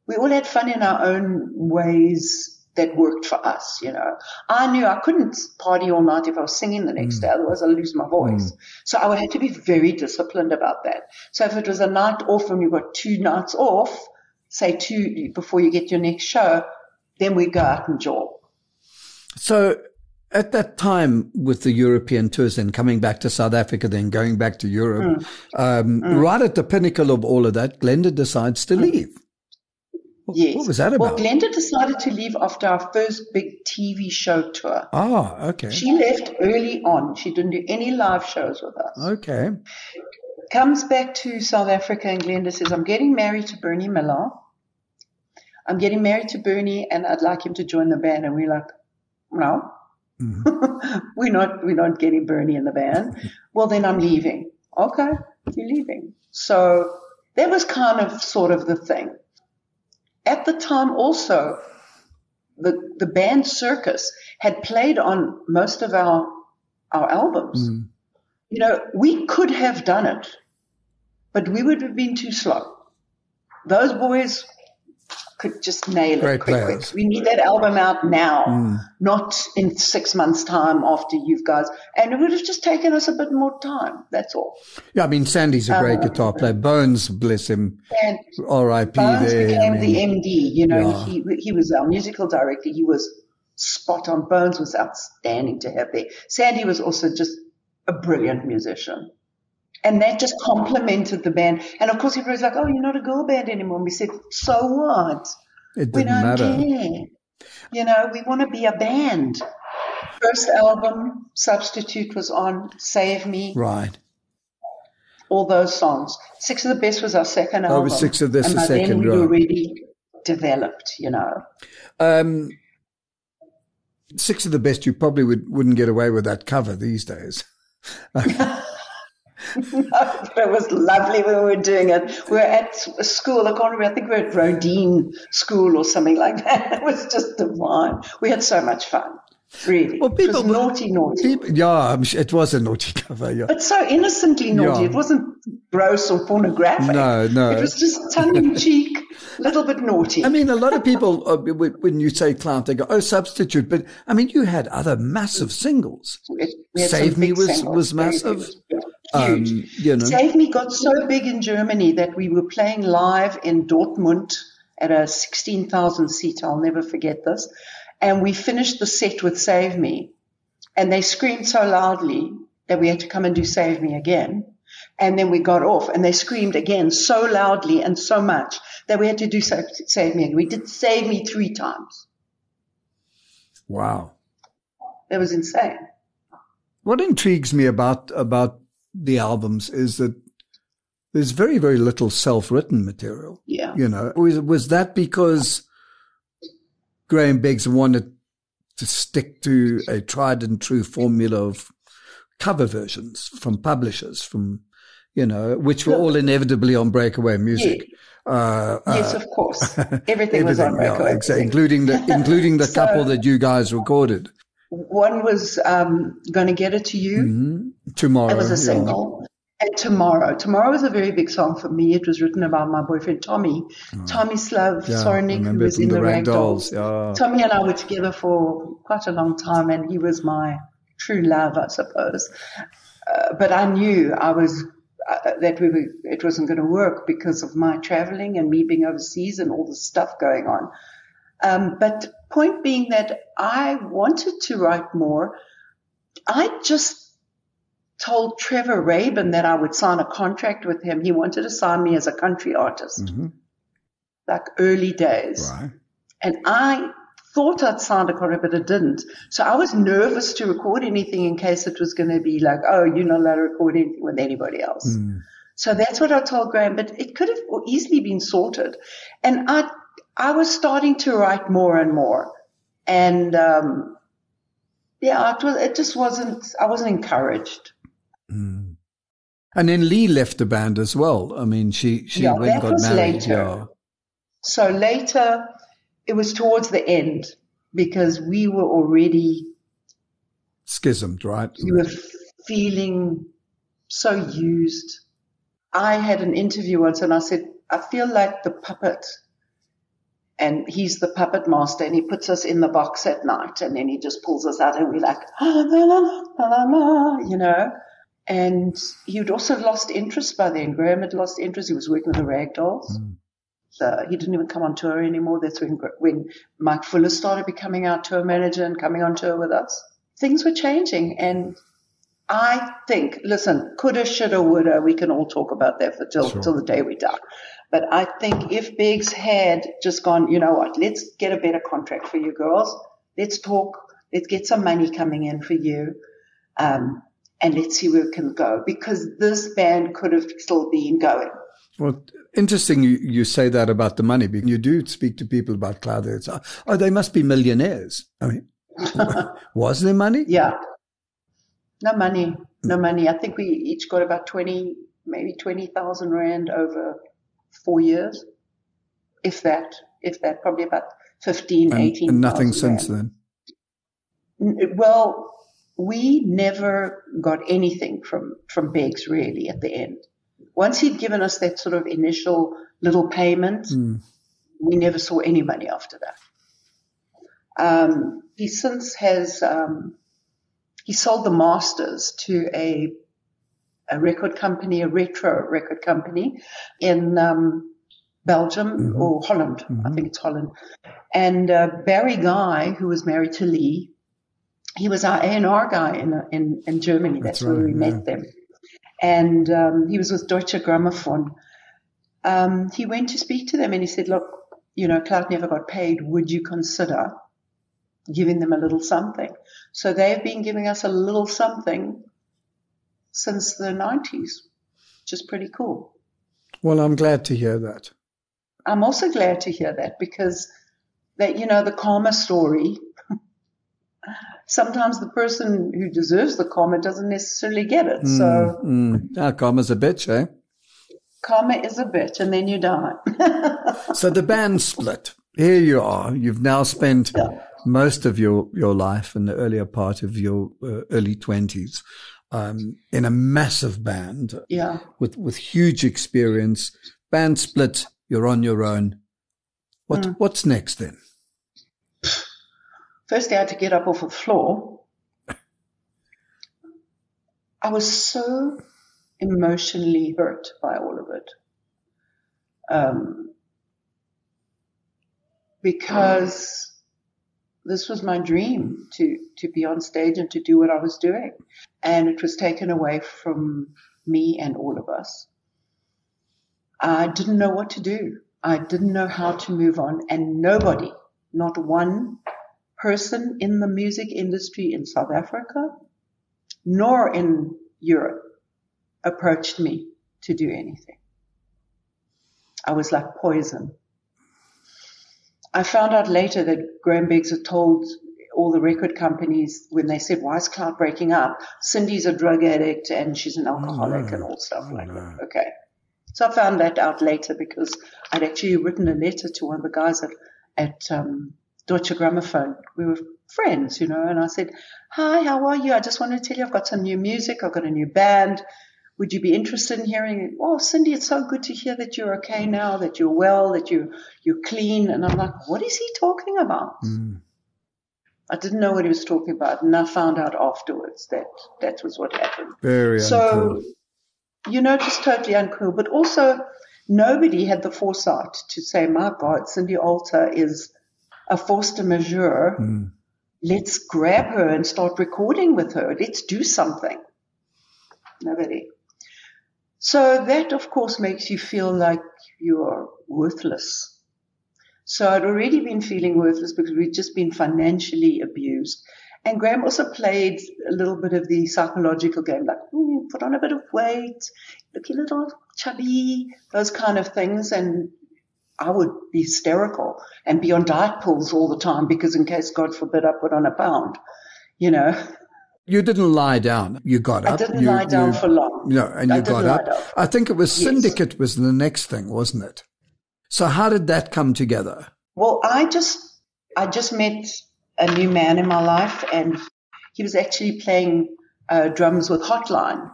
We all had fun in our own ways that worked for us, you know. I knew I couldn't party all night if I was singing the next mm. day, otherwise I'd lose my voice. Mm. So I would have to be very disciplined about that. So if it was a night off and you got two nights off, say two before you get your next show, then we go out and jaw. So at that time with the European tours and coming back to South Africa, then going back to Europe, mm. Um, mm. right at the pinnacle of all of that, Glenda decides to mm. Leave. Yes. What was that about? Well, Glenda decided to leave after our first big TV show tour. Oh, okay. She left early on. She didn't do any live shows with us. Okay. Comes back to South Africa and Glenda says, I'm getting married to Bernie Miller. I'm getting married to Bernie and I'd like him to join the band. And we're like, no, mm-hmm. we're not, we're not getting Bernie in the band. well, then I'm leaving. Okay. You're leaving. So that was kind of sort of the thing. At the time also, the, the band Circus had played on most of our, our albums. Mm. You know, we could have done it, but we would have been too slow. Those boys could just nail Great it quick, quick. We need that album out now, mm. not in six months' time after you've guys. And it would have just taken us a bit more time. That's all. Yeah, I mean, Sandy's a great um, guitar player. Bones, bless him. R.I.P. Bones there. became I mean, the MD. You know, yeah. he he was our musical director. He was spot on. Bones was outstanding to have there. Sandy was also just a brilliant musician. And that just complemented the band. And of course, everybody's like, oh, you're not a girl band anymore. And we said, so what? It didn't we don't matter. care. You know, we want to be a band. First album, Substitute was on, Save Me. Right. All those songs. Six of the Best was our second album. Oh, was Six of This and the second, then we right. already developed, you know. Um, Six of the Best, you probably would, wouldn't get away with that cover these days. but it was lovely when we were doing it. We were at a school, I can't remember, I think we were at Rodin School or something like that. It was just divine. We had so much fun. Really. Well, people, it was naughty, naughty. People, yeah, it was a naughty cover. Yeah. But so innocently naughty. Yeah. It wasn't gross or pornographic. No, no. It was just tongue in cheek, a little bit naughty. I mean, a lot of people, uh, when you say Clout, they go, oh, substitute. But I mean, you had other massive singles. Save Me was, singles, was massive. Yeah. Um, you know. Save Me got so big in Germany that we were playing live in Dortmund at a 16,000 seat. I'll never forget this. And we finished the set with Save Me. And they screamed so loudly that we had to come and do Save Me again. And then we got off and they screamed again so loudly and so much that we had to do Save Me And We did Save Me three times. Wow. It was insane. What intrigues me about, about the albums is that there's very, very little self-written material. Yeah. You know, was, was that because Graham Beggs wanted to stick to a tried and true formula of cover versions from publishers, from, you know, which were all inevitably on breakaway music. Yeah. Uh, yes, uh, of course. Everything, was on record, yeah, exactly, including the including the so, couple that you guys recorded. One was um, going to get it to you mm-hmm. tomorrow. It was a single. Yeah. And tomorrow, tomorrow was a very big song for me. It was written about my boyfriend Tommy, oh. Tommy Slav yeah, Soranik, who was in the, the Rag Dolls. Yeah. Tommy and I were together for quite a long time, and he was my true love, I suppose. Uh, but I knew I was uh, that we were, it wasn't going to work because of my traveling and me being overseas and all the stuff going on. Um, but point being that I wanted to write more. I just told Trevor Rabin that I would sign a contract with him. He wanted to sign me as a country artist, mm-hmm. like early days. Right. And I thought I'd signed a contract, but I didn't. So I was nervous to record anything in case it was going to be like, oh, you're not allowed to record anything with anybody else. Mm. So that's what I told Graham, but it could have easily been sorted. And I I was starting to write more and more. And, um, yeah, it was, it just wasn't, I wasn't encouraged. Mm. And then Lee left the band as well. I mean, she, she yeah, went got married. Later. Yeah. So later, it was towards the end because we were already schismed, right? We were feeling so used. I had an interview once and I said, I feel like the puppet and he's the puppet master and he puts us in the box at night and then he just pulls us out and we're like, ah, la, la, la, la, la, you know. And he'd also lost interest by then. Graham had lost interest. He was working with the Ragdolls. Mm. So he didn't even come on tour anymore. That's when, when Mike Fuller started becoming our tour manager and coming on tour with us. Things were changing and I think, listen, coulda, shoulda, woulda, we can all talk about that for till, sure. till the day we die. But I think if Beggs had just gone, you know what, let's get a better contract for you girls. Let's talk. Let's get some money coming in for you. Um, and let's see where it can go because this band could have still been going. Well, interesting you, you say that about the money because you do speak to people about Cloudheads. Oh, they must be millionaires. I mean, was there money? Yeah. No money. No money. I think we each got about 20, maybe 20,000 Rand over four years. If that, if that, probably about 15, and, 18. And nothing since rand. then? Well, we never got anything from, from Beggs really at the end. Once he'd given us that sort of initial little payment, mm. we never saw any money after that. Um, he since has, um, he sold the masters to a, a record company, a retro record company in, um, Belgium mm-hmm. or Holland. Mm-hmm. I think it's Holland. And, uh, Barry Guy, who was married to Lee, he was our A&R guy in, in, in Germany. That's, That's where we yeah. met them. And, um, he was with Deutsche Grammophon. Um, he went to speak to them and he said, look, you know, Clout never got paid. Would you consider giving them a little something. So they've been giving us a little something since the 90s, which is pretty cool. Well, I'm glad to hear that. I'm also glad to hear that because that, you know, the karma story, sometimes the person who deserves the karma doesn't necessarily get it. Mm, so, mm. Ah, karma's a bitch, eh? Karma is a bitch and then you die. so the band split. Here you are. You've now spent yeah most of your, your life and the earlier part of your uh, early twenties, um, in a massive band. Yeah. With, with huge experience, band split, you're on your own. What, mm. what's next then? First, I had to get up off the floor. I was so emotionally hurt by all of it. Um, because this was my dream to, to be on stage and to do what I was doing. And it was taken away from me and all of us. I didn't know what to do. I didn't know how to move on and nobody, not one person in the music industry in South Africa, nor in Europe approached me to do anything. I was like poison. I found out later that Graham Beggs had told all the record companies when they said, why is Clout breaking up? Cindy's a drug addict and she's an alcoholic oh, and all stuff oh, like no. that. Okay. So I found that out later because I'd actually written a letter to one of the guys at, at, um, Deutsche Grammophon. We were friends, you know, and I said, hi, how are you? I just wanted to tell you I've got some new music. I've got a new band would you be interested in hearing it? Oh, Cindy, it's so good to hear that you're okay now, that you're well, that you, you're clean. And I'm like, what is he talking about? Mm. I didn't know what he was talking about. And I found out afterwards that that was what happened. Very so, uncool. you know, just totally uncool. But also, nobody had the foresight to say, my God, Cindy Alter is a force de majeure. Mm. Let's grab her and start recording with her. Let's do something. Nobody. So that, of course, makes you feel like you're worthless. So I'd already been feeling worthless because we'd just been financially abused. And Graham also played a little bit of the psychological game, like, put on a bit of weight, look a little chubby, those kind of things. And I would be hysterical and be on diet pills all the time because in case, God forbid, I put on a pound, you know. You didn't lie down. You got up. I didn't you, lie down you, for long. No, and you got up. I think it was yes. Syndicate was the next thing, wasn't it? So how did that come together? Well, I just, I just met a new man in my life and he was actually playing uh, drums with Hotline.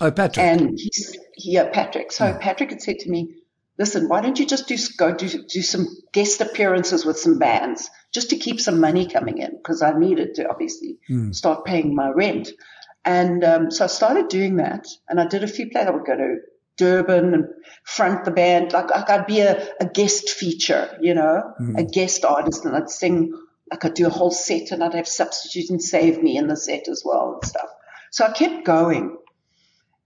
Oh, Patrick. And he's, yeah, Patrick. So yeah. Patrick had said to me, listen, why don't you just do, go do, do some guest appearances with some bands just to keep some money coming in? Because I needed to obviously mm. start paying my rent. And um, so I started doing that and I did a few plays. I would go to Durban and front the band. Like, like I'd be a, a, guest feature, you know, mm. a guest artist and I'd sing, like I'd do a whole set and I'd have substitute and save me in the set as well and stuff. So I kept going.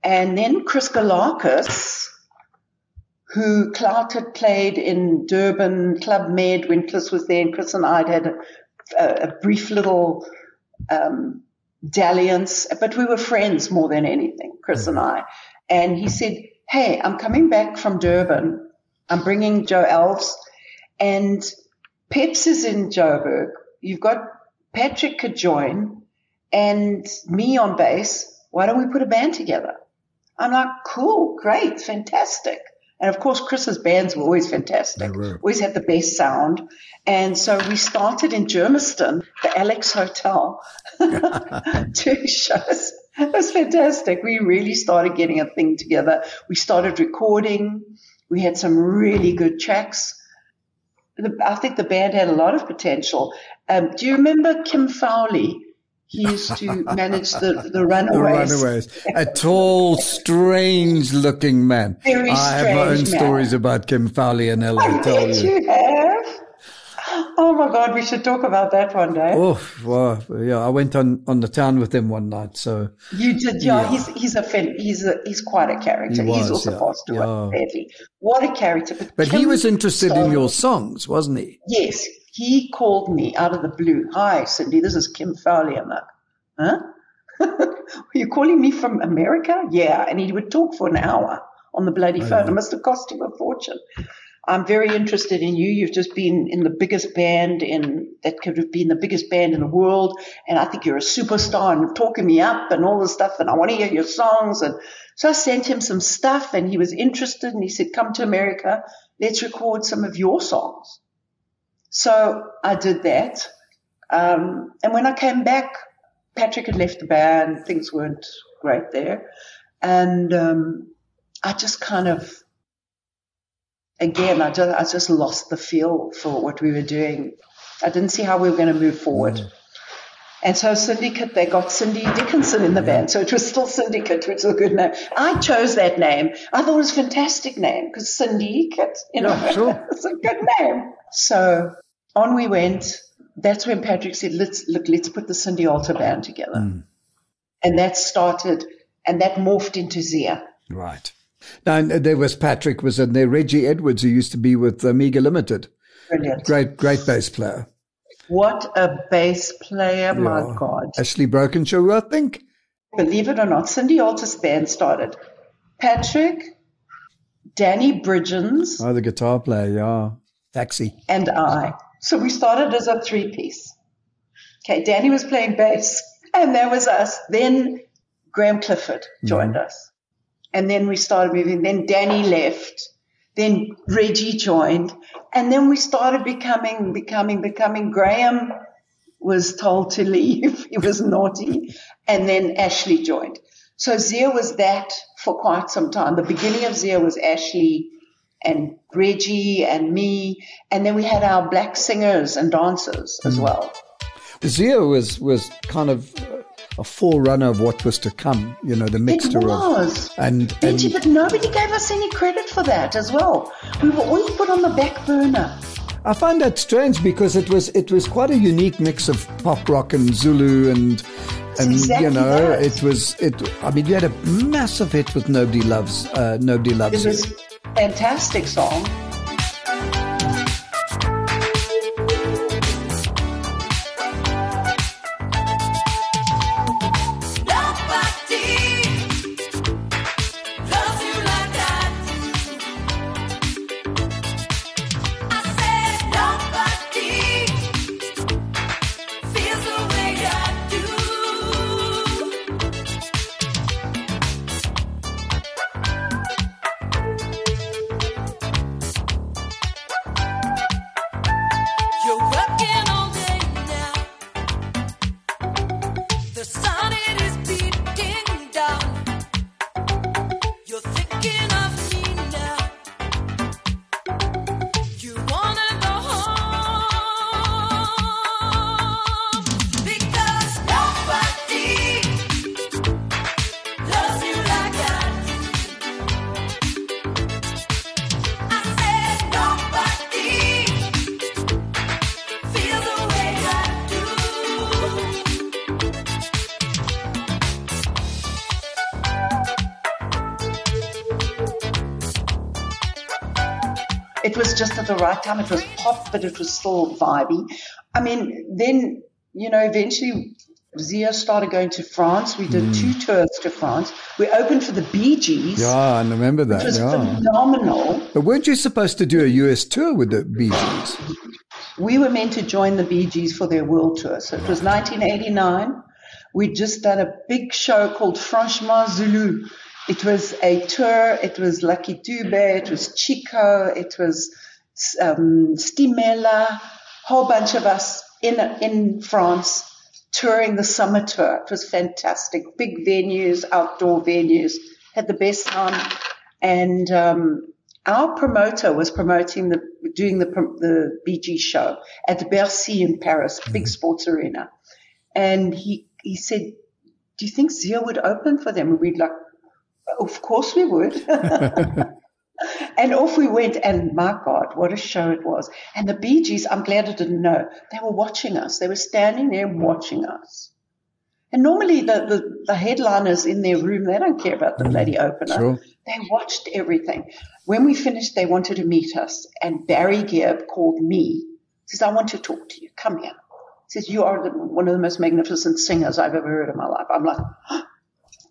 And then Chris Galakis, who Clout had played in Durban Club Med when Chris was there and Chris and I had a, a brief little, um, dalliance, but we were friends more than anything, Chris and I. And he said, Hey, I'm coming back from Durban. I'm bringing Joe Alves and Peps is in Joburg. You've got Patrick could join and me on bass. Why don't we put a band together? I'm like, cool, great, fantastic. And of course, Chris's bands were always fantastic. Always had the best sound. And so we started in Germiston, the Alex Hotel, two shows. It was fantastic. We really started getting a thing together. We started recording. We had some really good tracks. I think the band had a lot of potential. Um, do you remember Kim Fowley? He used to manage the, the runaways. The runaways. A tall, strange looking man. Very I have my own man. stories about Kim Fowley and Ella. I oh, tell you. you have. Oh my God, we should talk about that one day. Oh, well, yeah, I went on, on the town with him one night. So you did, yeah. yeah. He's he's a he's a, he's quite a character. He was, he's also yeah, passed away yeah. badly. What a character! But, but he was interested in your songs, wasn't he? Yes, he called me out of the blue. Hi, Cindy, this is Kim Fowley. I'm like, huh? Are you calling me from America? Yeah. And he would talk for an hour on the bloody oh, phone. It must have cost him a fortune. I'm very interested in you. You've just been in the biggest band in that could have been the biggest band in the world. And I think you're a superstar and you're talking me up and all this stuff. And I want to hear your songs. And so I sent him some stuff and he was interested and he said, come to America. Let's record some of your songs. So I did that. Um, and when I came back, Patrick had left the band. Things weren't great there. And, um, I just kind of, again, I just, I just lost the feel for what we were doing. I didn't see how we were going to move forward. Mm. And so Syndicate, they got Cindy Dickinson in the band. So it was still Syndicate, which was a good name. I chose that name. I thought it was a fantastic name because Syndicate, you know, yeah, sure. it's a good name. So on we went. That's when Patrick said, let's look, let's put the Cindy Alter band together. Mm. And that started and that morphed into Zia. Right. Now, there was Patrick was in there, Reggie Edwards, who used to be with Omega Limited. Brilliant. Great, great bass player. What a bass player, yeah. my God. Ashley Brokenshaw, I think. Believe it or not, Cindy Alter's band started. Patrick, Danny Bridgens. Oh, the guitar player, yeah. Taxi. And I. So we started as a three piece. Okay, Danny was playing bass and that was us. Then Graham Clifford joined mm-hmm. us. And then we started moving. Then Danny left. Then Reggie joined. And then we started becoming, becoming, becoming. Graham was told to leave. he was naughty. And then Ashley joined. So Zia was that for quite some time. The beginning of Zia was Ashley and Reggie and me. And then we had our black singers and dancers as mm. well. Zia was, was kind of a forerunner of what was to come, you know, the mixture it was. of. And, Benjy, but nobody gave us any credit for that as well. We were always put on the back burner. I find that strange because it was it was quite a unique mix of pop rock and Zulu and and exactly you know that. it was it. I mean, you had a massive hit with "Nobody Loves." Uh, Nobody loves it. Was, fantastic song. At the right time. It was pop, but it was still vibey. I mean, then, you know, eventually Zia started going to France. We did mm. two tours to France. We opened for the Bee Gees. Yeah, I remember that. Which was yeah. phenomenal. But weren't you supposed to do a US tour with the Bee Gees? We were meant to join the Bee Gees for their world tour. So it was 1989. We'd just done a big show called Franchement Zulu. It was a tour. It was Lucky Dube. It was Chico. It was um, Stimela. Whole bunch of us in in France touring the summer tour. It was fantastic. Big venues, outdoor venues. Had the best time. And um, our promoter was promoting the doing the the BG show at the Bercy in Paris, big mm-hmm. sports arena. And he he said, "Do you think Zia would open for them?" And we'd like, "Of course we would." and off we went, and my God, what a show it was! And the Bee Gees, I'm glad I didn't know. They were watching us. They were standing there watching us. And normally the, the, the headliners in their room, they don't care about the mm, bloody opener. Sure. They watched everything. When we finished, they wanted to meet us. And Barry Gibb called me. Says, I want to talk to you. Come here. He says, you are the, one of the most magnificent singers I've ever heard in my life. I'm like, oh,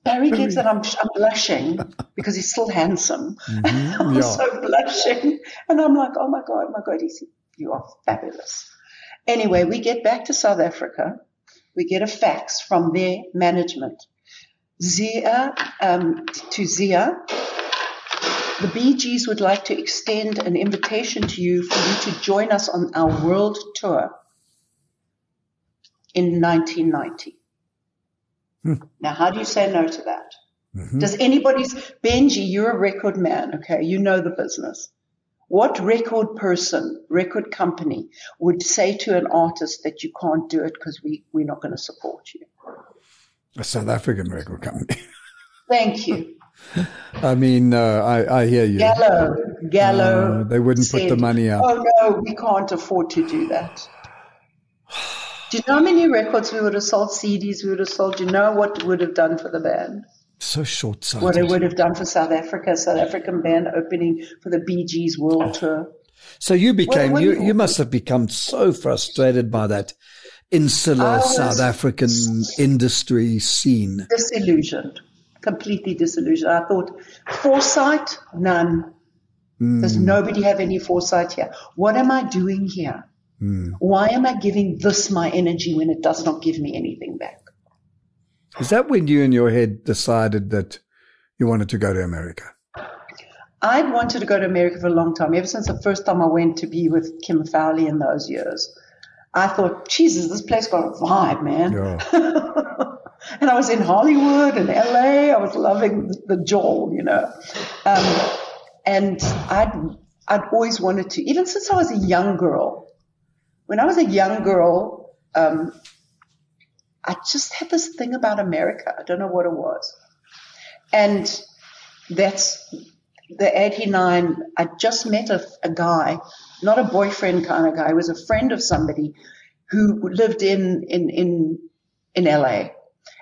Barry Gibbs, and I'm, I'm blushing because he's still handsome. Mm-hmm, I'm yeah. so blushing. And I'm like, oh my God, my God, he's, you are fabulous. Anyway, we get back to South Africa. We get a fax from their management. Zia, um, to Zia, the Bee Gees would like to extend an invitation to you for you to join us on our world tour in 1990. Hmm. Now, how do you say no to that? Mm-hmm. Does anybody's, Benjy, you're a record man, okay? You know the business. What record person, record company would say to an artist that you can't do it because we, we're not going to support you? A South African record company. Thank you. I mean, uh, I, I hear you. Gallo, Gallo. Uh, they wouldn't said, put the money out. Oh no, we can't afford to do that. Do you know how many records we would have sold, CDs we would have sold? Do you know what would have done for the band? So short sighted. What it would have done for South Africa, South African band opening for the Bee Gees World Tour. So you became, well, you, you must have become so frustrated by that insular South African industry scene. Disillusioned, completely disillusioned. I thought, foresight, none. Mm. Does nobody have any foresight here? What am I doing here? Mm. Why am I giving this my energy when it does not give me anything back? Is that when you in your head decided that you wanted to go to America? I'd wanted to go to America for a long time, ever since the first time I went to be with Kim Fowley in those years. I thought, Jesus, this place got a vibe, man. Yeah. and I was in Hollywood and LA. I was loving the, the Joel, you know. Um, and I'd, I'd always wanted to, even since I was a young girl, when I was a young girl, um, I just had this thing about America. I don't know what it was. And that's the 89. I just met a, a guy, not a boyfriend kind of guy. He was a friend of somebody who lived in, in, in, in LA.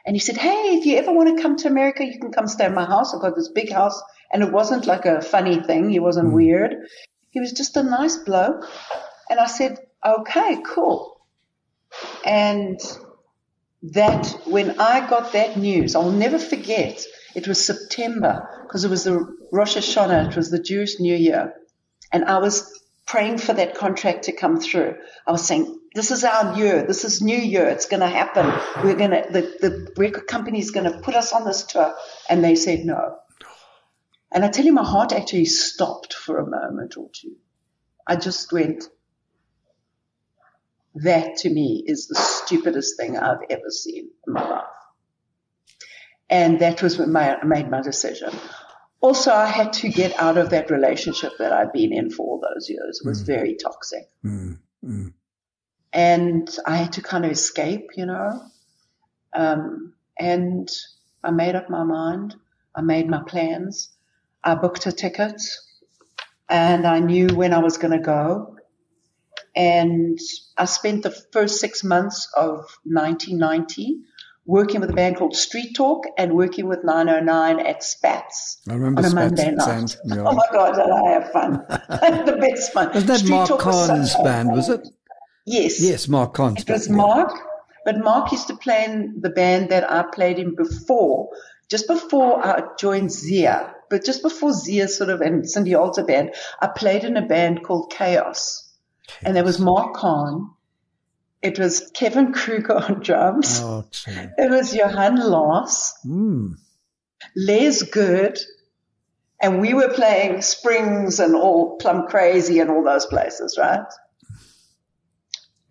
And he said, Hey, if you ever want to come to America, you can come stay in my house. I've got this big house. And it wasn't like a funny thing. He wasn't mm. weird. He was just a nice bloke. And I said, okay, cool. And that when I got that news, I'll never forget. It was September because it was the Rosh Hashanah. It was the Jewish New Year. And I was praying for that contract to come through. I was saying, this is our year. This is new year. It's going to happen. We're going to, the, the record company is going to put us on this tour. And they said no. And I tell you, my heart actually stopped for a moment or two. I just went, that to me is the stupidest thing I've ever seen in my life. And that was when I made my decision. Also, I had to get out of that relationship that I'd been in for all those years. It was mm. very toxic. Mm. Mm. And I had to kind of escape, you know. Um, and I made up my mind. I made my plans. I booked a ticket and I knew when I was going to go. And I spent the first six months of 1990 working with a band called Street Talk and working with 909 at Spats I remember on a Spats, Monday night. Yeah. Oh my God, did I have fun. the best fun. Was that Street Mark Talk Kahn's such a- band, was it? Yes. Yes, Mark Kahn's It was yeah. Mark, but Mark used to play in the band that I played in before, just before I joined Zia. But just before Zia sort of and Cindy Alter band, I played in a band called Chaos. And there was Mark Kahn. It was Kevin Kruger on drums. Oh. It was Johan Lars, Hmm. Les Good, and we were playing Springs and all Plum Crazy and all those places, right?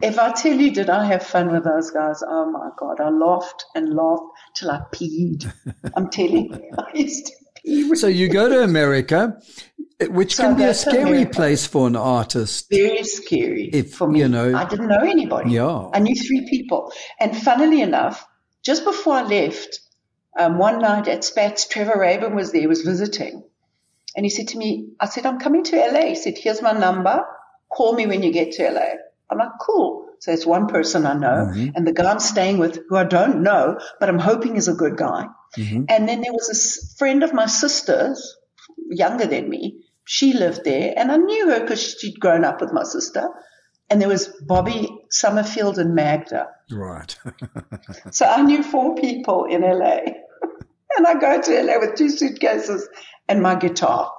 If I tell you, did I have fun with those guys? Oh my God, I laughed and laughed till I peed. I'm telling you, I used to pee. So you go to America, which So can be a scary place for an artist. Very scary If, for me. you know- I didn't know anybody. Yeah. I knew three people. And funnily enough, just before I left, um, one night at Spats, Trevor Rabin was there, was visiting. And he said to me, I said, I'm coming to LA. He said, here's my number. Call me when you get to LA. I'm like, cool. So it's one person I know. And the guy I'm staying with, who I don't know, but I'm hoping is a good guy. And then there was a friend of my sister's, younger than me. She lived there and I knew her because she'd grown up with my sister. And there was Bobby Summerfield and Magda. Right. So I knew four people in LA. and I go to LA with two suitcases and my guitar.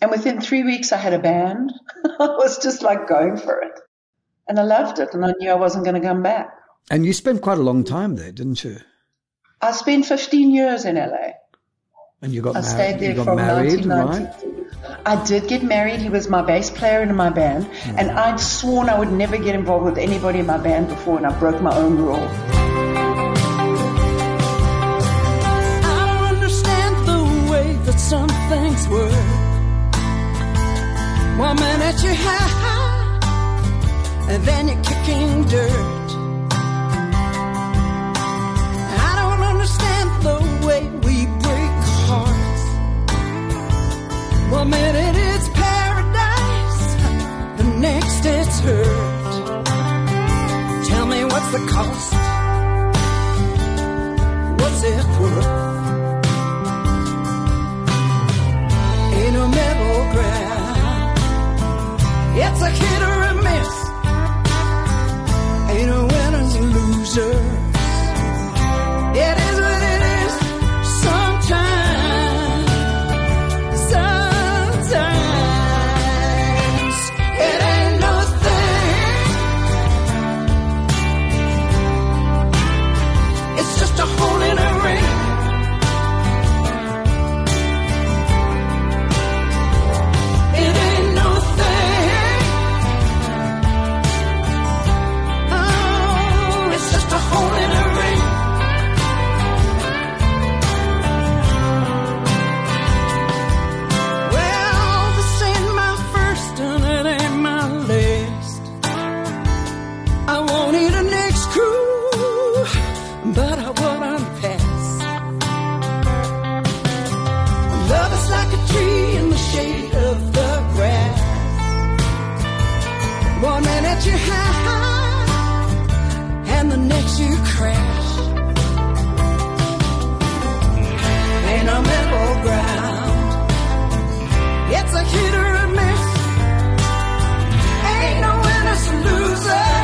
And within three weeks, I had a band. I was just like going for it. And I loved it. And I knew I wasn't going to come back. and you spent quite a long time there, didn't you? I spent 15 years in LA. And you got I married. stayed there from married, 1990. right? I did get married. He was my bass player in my band. Hmm. And I'd sworn I would never get involved with anybody in my band before, and I broke my own rule. I understand the way that some things work. One minute you're high, and then you're kicking dirt. One minute it's paradise, the next it's hurt. Tell me what's the cost? What's it worth? Ain't no middle ground. It's a hit or a miss. Ain't no winners and losers. It is miss. Ain't no winners or losers.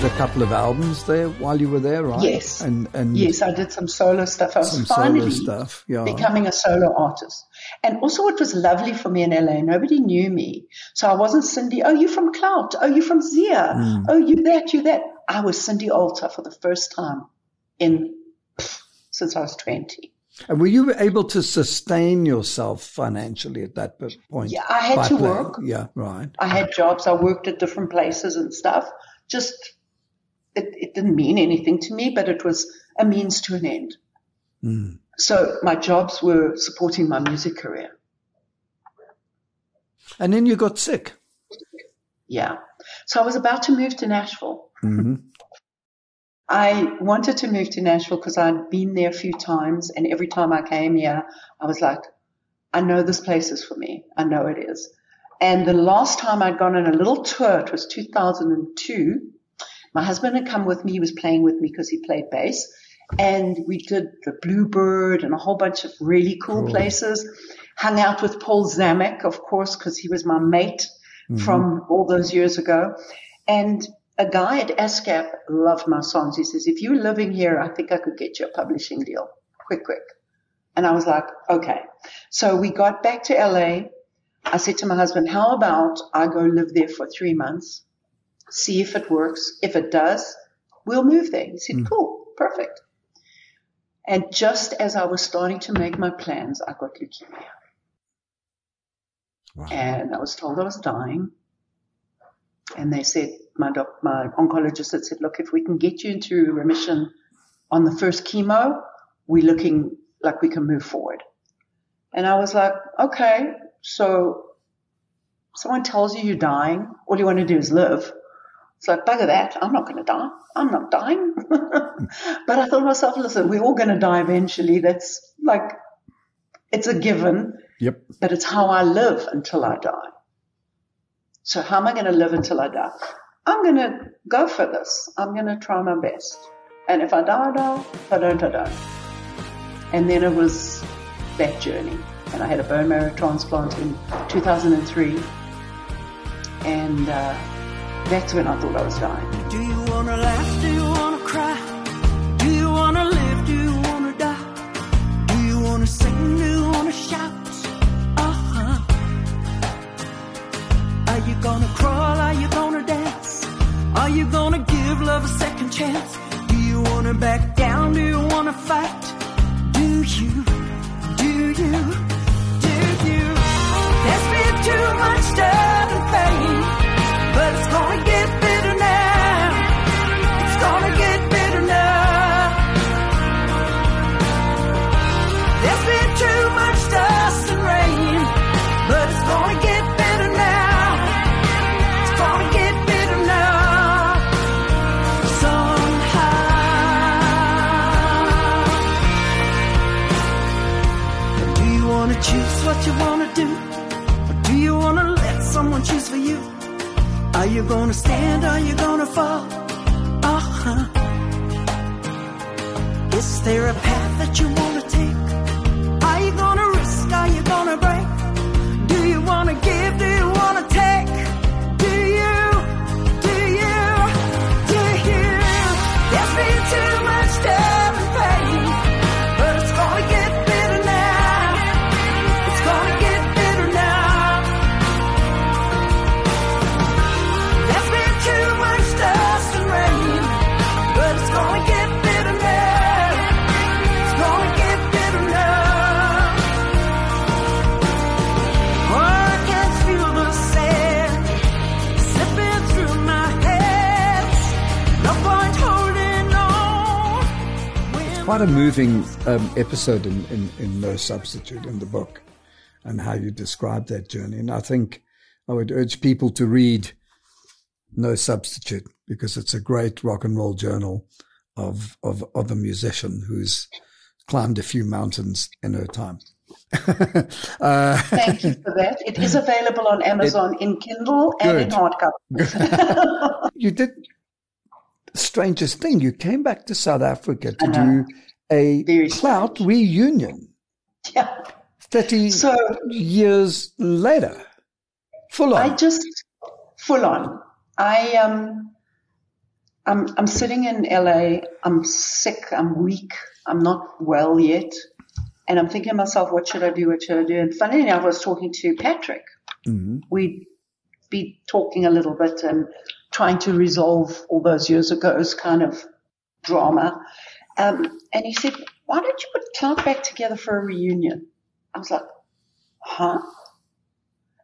Did a couple of albums there while you were there, right? Yes. And and Yes, I did some solo stuff. I was finally stuff. Yeah. becoming a solo artist. And also what was lovely for me in LA, nobody knew me. So I wasn't Cindy, oh, you from Clout. Oh, you from Zia. Mm. Oh, you that, you that. I was Cindy Alter for the first time in, since I was 20. And were you able to sustain yourself financially at that point? Yeah, I had to playing? work. Yeah, right. I had jobs. I worked at different places and stuff. Just it, it didn't mean anything to me, but it was a means to an end. Mm. So my jobs were supporting my music career. And then you got sick. Yeah. So I was about to move to Nashville. Mm-hmm. I wanted to move to Nashville because I'd been there a few times, and every time I came here, I was like, I know this place is for me. I know it is. And the last time I'd gone on a little tour, it was 2002. My husband had come with me. He was playing with me because he played bass. And we did the Bluebird and a whole bunch of really cool, Cool. places. Hung out with Paul Zamek, of course, because he was my mate mm-hmm. from all those years ago. And a guy at ASCAP loved my songs. He says, if you're living here, I think I could get you a publishing deal. Quick, quick. And I was like, okay. So we got back to LA. I said to my husband, how about I go live there for three months, see if it works. If it does, we'll move there. He said, hmm. cool, perfect. And just as I was starting to make my plans, I got leukemia. Wow. And I was told I was dying. And they said, my doc, my oncologist had said, look, if we can get you into remission on the first chemo, we're looking like we can move forward. And I was like, okay, so someone tells you you're dying, all you want to do is live. It's like, bugger that, I'm not going to die. I'm not dying. but I thought to myself, listen, we're all going to die eventually. That's like, it's a given, Yep. but it's how I live until I die. So how am I going to live until I die? I'm going to go for this. I'm going to try my best. And if I die, I die. If I don't, I don't. And then it was that journey. And I had a bone marrow transplant in 2003. And uh, that's when I thought I was dying. Do you wanna laugh? Do you wanna cry? Do you wanna live? Do you wanna die? Do you wanna sing? Do you wanna shout? Uh huh. Are you gonna crawl? Are you gonna dance? Are you gonna give love a second chance? Do you wanna back down? Do you wanna fight? Do you? Do you? Do you? There's been too much love you gonna stand? Are you gonna fall? Uh huh. Is there a path Quite a moving um, episode in, in, in No Substitute in the book and how you describe that journey. And I think I would urge people to read No Substitute because it's a great rock and roll journal of, of, of a musician who's climbed a few mountains in her time. uh, Thank you for that. It is available on Amazon in Kindle and in hardcover. you did strangest thing. You came back to South Africa to do a Very clout reunion Yeah. 30 So years later. Full on. I just full on. I um I'm I'm sitting in LA. I'm sick. I'm weak. I'm not well yet. And I'm thinking to myself, what should I do? What should I do? And funny enough, I was talking to Patrick. Mhm. We'd be talking a little bit and trying to resolve all those years ago's kind of drama. Um, and he said, why don't you put Clout back together for a reunion? I was like, huh?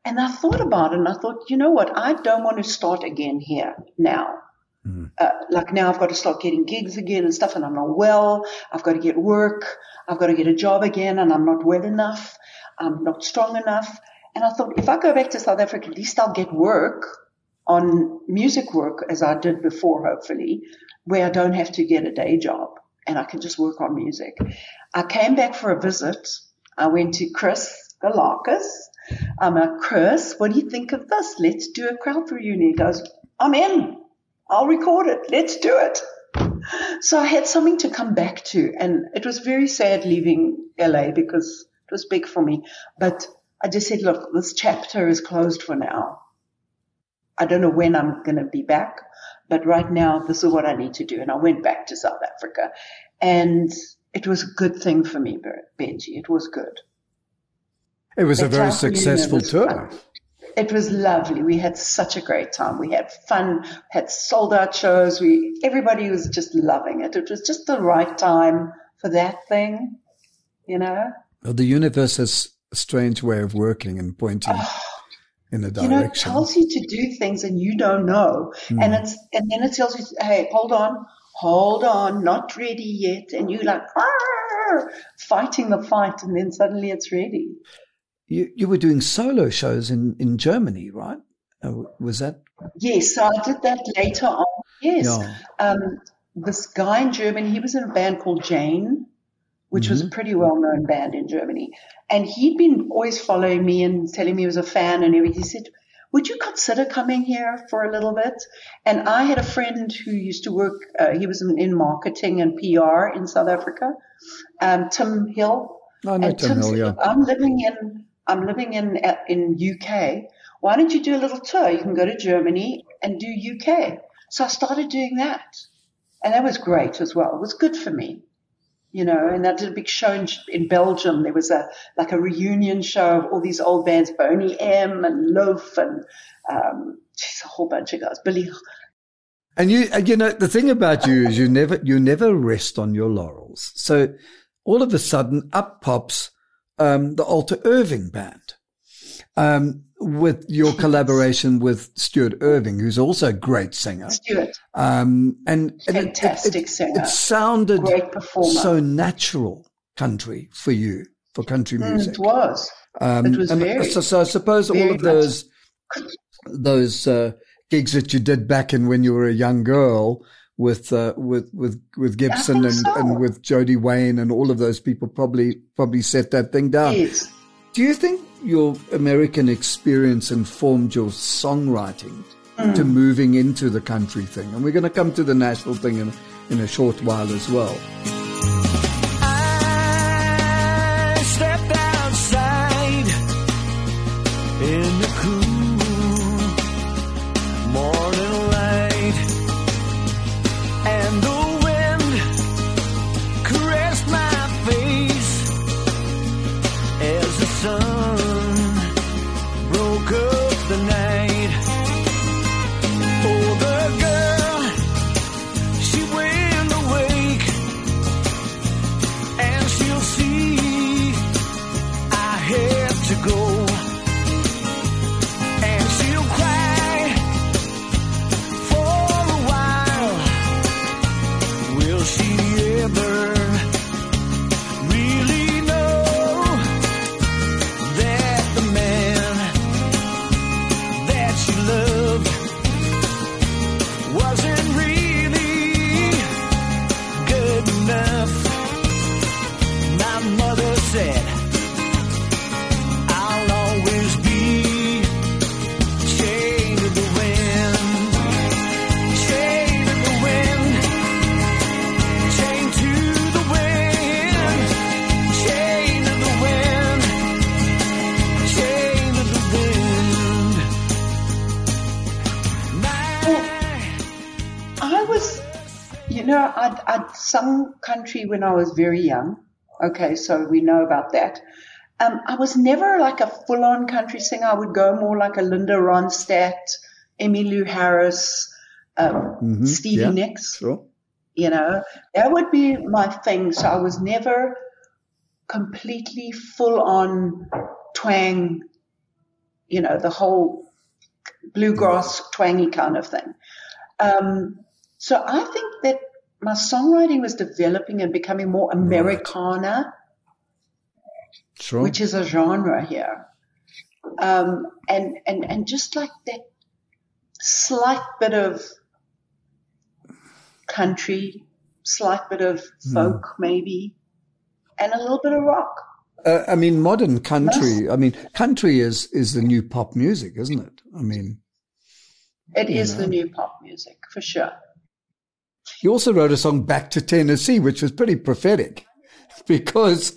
And I thought about it and I thought, you know what? I don't want to start again here now. Uh, like now I've got to start getting gigs again and stuff and I'm not well. I've got to get work. I've got to get a job again and I'm not well enough. I'm not strong enough. And I thought if I go back to South Africa, at least I'll get work on music work as I did before, hopefully, where I don't have to get a day job and I can just work on music. I came back for a visit. I went to Chris Galakis. I'm a Chris, what do you think of this? Let's do a Clout reunion. He goes, I'm in. I'll record it. Let's do it. So I had something to come back to and it was very sad leaving LA because it was big for me. But I just said, look, this chapter is closed for now. I don't know when I'm going to be back, but right now this is what I need to do. And I went back to South Africa and it was a good thing for me, Benjy. It was good. It was a very successful tour. Fun. It was lovely. We had such a great time. We had fun, had sold out shows. We, everybody was just loving it. It was just the right time for that thing, you know? Well, the universe has a strange way of working and pointing oh, in a direction. You know, it tells you to do things and you don't know. Mm. And it's, and then it tells you, hey, hold on, hold on, not ready yet. And you're like, fighting the fight and then suddenly it's ready. You, you were doing solo shows in, in Germany, right? Uh, was that? Yes, so I did that later on. Yes. Yeah. Um, this guy in Germany, he was in a band called Jane, which mm-hmm. was a mm-hmm. pretty well known band in Germany. And he'd been always following me and telling me he was a fan and everything. He said, would you consider coming here for a little bit? And I had a friend who used to work, uh, he was in, in, marketing and PR in South Africa, um, Tim Hill. I know and Tim Hill, yeah. I'm living in I'm living in in UK. Why don't you do a little tour? You can go to Germany and do UK. So I started doing that, and that was great as well. It was good for me, you know. And I did a big show in, in Belgium. There was a like a reunion show of all these old bands, Boney M and Loaf, and um, geez, a whole bunch of guys, Billy. And you, you know, the thing about you is you never, you never rest on your laurels. So all of a sudden, up pops um, the Alter Irving band. Um, with your collaboration with Stuart Irving, who's also a great singer. Stuart. Um, and, fantastic it, it, singer. It sounded so natural country for you, for country music. Mm, it was. Um, it was very. So, so I suppose all of those, those, uh, gigs that you did back in when you were a young girl with uh, with with with Gibson and, so. and with Jody Wayne and all of those people probably probably set that thing down. Yes. Do you think your American experience informed your songwriting mm. to moving into the country thing? And we're going to come to the national thing in in a short while as well. Some country when I was very young. Okay, so we know about that. Um, I was never like a full on country singer. I would go more like a Linda Ronstadt, Emmylou Harris, um, mm-hmm, Stevie yeah, Nicks. Sure. You know, that would be my thing. So I was never completely full on twang, you know, the whole bluegrass twangy kind of thing. Um, So I think that my songwriting was developing and becoming more Americana, Sure. which is a genre here. Um, and, and, and just like that slight bit of country, slight bit of folk maybe, and a little bit of rock. Uh, I mean, modern country. I mean, country is is the new pop music, isn't it? I mean, It is the new pop music for sure. You also wrote a song "Back to Tennessee," which was pretty prophetic, because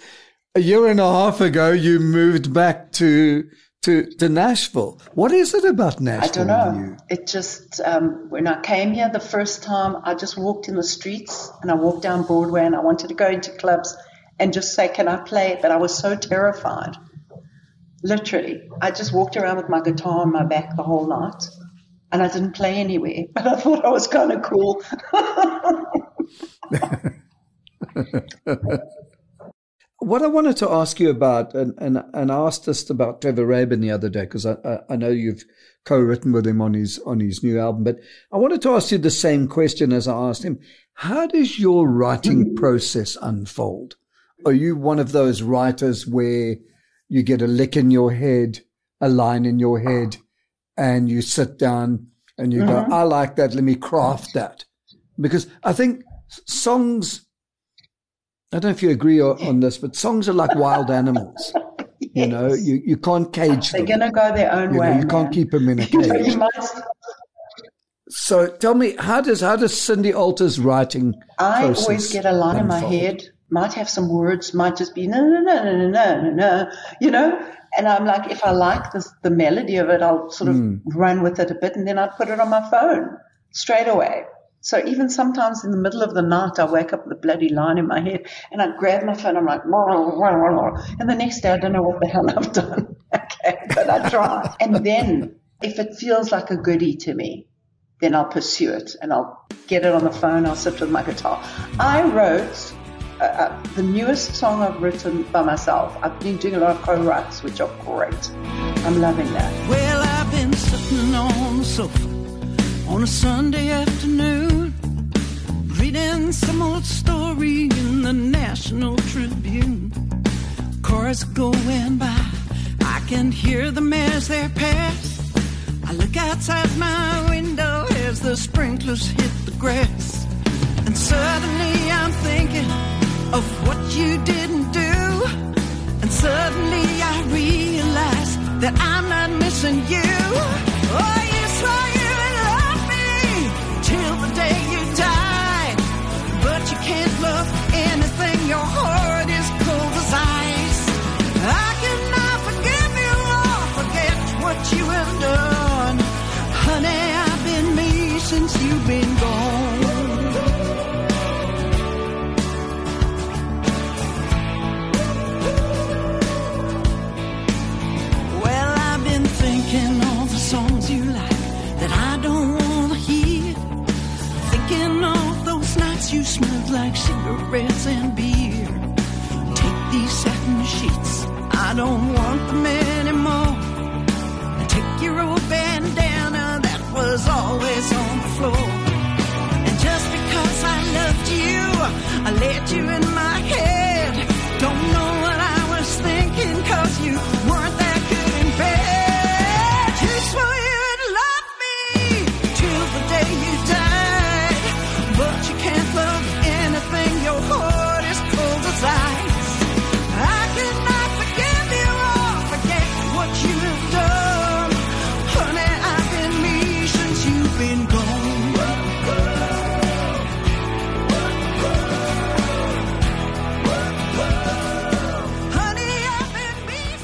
a year and a half ago you moved back to to to Nashville. What is it about Nashville? I don't know. It just, um, when I came here the first time, I just walked in the streets and I walked down Broadway and I wanted to go into clubs and just say, can I play? But I was so terrified. Literally. I just walked around with my guitar on my back the whole night and I didn't play anywhere, but I thought I was kind of cool. What I wanted to ask you about, and and, and I asked this about Trevor Rabin the other day because I, I I know you've co-written with him on his on his new album, but I wanted to ask you the same question as I asked him. How does your writing hmm. process unfold? Are you one of those writers where you get a lick in your head, a line in your head, and you sit down and you mm-hmm. go, I like that. Let me craft that. Because I think songs, I don't know if you agree on this, but songs are like wild animals. yes. You know, you, you can't cage They're them. They're going to go their own you way. Know, you man. can't keep them in a cage. so tell me, how does how does Cindy Alter's writing? I always get a line unfold? in my head. Might have some words. Might just be no, no, no, no, no, no, no. You know, and I'm like, if I like this, the melody of it, I'll sort of Hmm. run with it a bit and then I'd put it on my phone straight away. So even sometimes in the middle of the night, I wake up with a bloody line in my head and I grab my phone. I'm like, and the next day I don't know what the hell I've done. okay, but I try. And then if it feels like a goodie to me, then I'll pursue it and I'll get it on the phone. I'll sit with my guitar. I wrote uh, uh, the newest song I've written by myself. I've been doing a lot of co-writes, which are great. I'm loving that. Well, I've been sitting on the sofa on a Sunday afternoon, reading some old story in the National Tribune. Cars going by, I can hear them as they pass. I look outside my window as the sprinklers hit the grass. And suddenly I'm thinking of what you didn't do. And suddenly I realize that I'm not missing you. Oh, you swore you would love me till the day you died. But you can't love anything, your heart is cold as ice. I cannot forgive you or forget what you have done. Honey, I've been me since you've been smelled like cigarettes and beer. Take these satin sheets, I don't want them anymore. Take your old bandana that was always on the floor. And just because I loved you, I let you in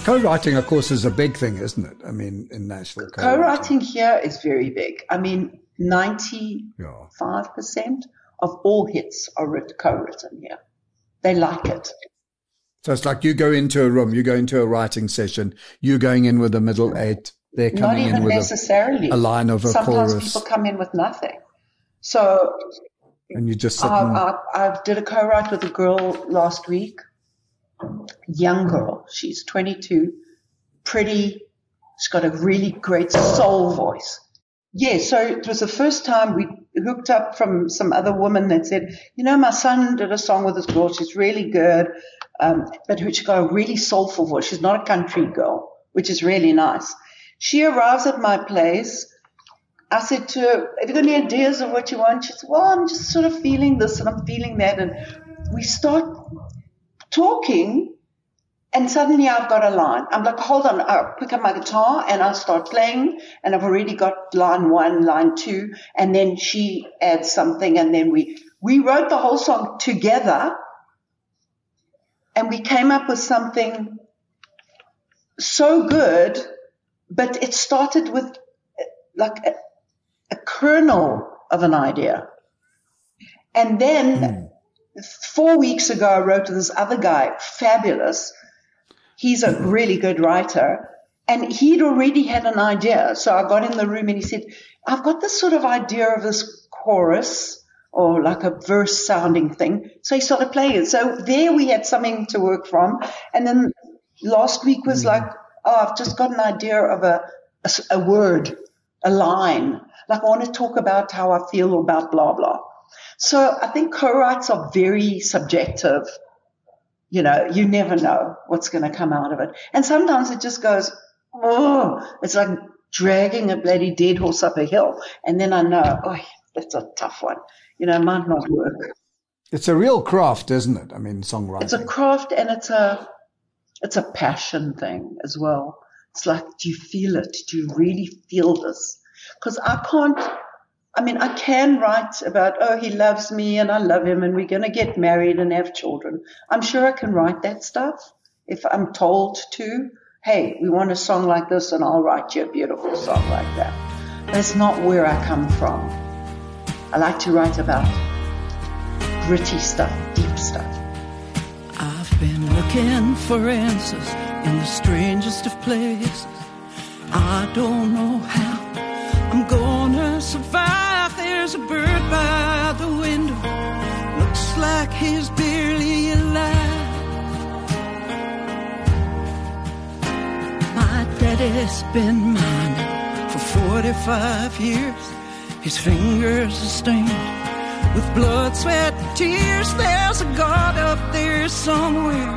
Co-writing, of course, is a big thing, isn't it? I mean, in Nashville, Co-writing here is very big. I mean, 95% of all hits are writ- co-written here. They like it. So it's like you go into a room, you go into a writing session, you're going in with a middle eight, they're Not coming in even with a, necessarily. a line of a Sometimes chorus, people come in with nothing. So and you just sit I, I, I did a co-write with a girl last week, young girl. She's 22, pretty. She's got a really great soul voice. Yeah, so it was the first time we hooked up from some other woman that said, you know, my son did a song with this girl. She's really good. Um, but she's got a really soulful voice. She's not a country girl, which is really nice. She arrives at my place. I said to her, have you got any ideas of what you want? She said, well, I'm just sort of feeling this and I'm feeling that. And we start talking and suddenly I've got a line. I'm like, hold on, I'll pick up my guitar and I'll start playing and I've already got line one, line two, and then she adds something and then we, we wrote the whole song together and we came up with something so good, but it started with like a, a kernel of an idea. And then mm. Four weeks ago, I wrote to this other guy, fabulous, He's a really good writer. And he'd already had an idea. So I got in the room and he said, I've got this sort of idea of this chorus or like a verse sounding thing. So he started playing it. So there we had something to work from. And then last week was mm. like, oh, I've just got an idea of a, a, a word, a line. Like I want to talk about how I feel about blah, blah. So I think co-writes are very subjective you know, you never know what's going to come out of it. And sometimes it just goes, oh, it's like dragging a bloody dead horse up a hill. And then I know, oh, that's a tough one. You know, it might not work. It's a real craft, isn't it? I mean, songwriting. It's a craft and it's a, it's a passion thing as well. It's like, do you feel it? Do you really feel this? Because I can't, I mean, I can write about, oh, he loves me and I love him and we're going to get married and have children. I'm sure I can write that stuff if I'm told to. Hey, we want a song like this and I'll write you a beautiful song like that. That's not where I come from. I like to write about gritty stuff, deep stuff. I've been looking for answers in the strangest of places. I don't know how I'm gonna survive there's a bird by the window. Looks like he's barely alive. My daddy's been mine for 45 years. His fingers are stained with blood, sweat, and tears. There's a God up there somewhere.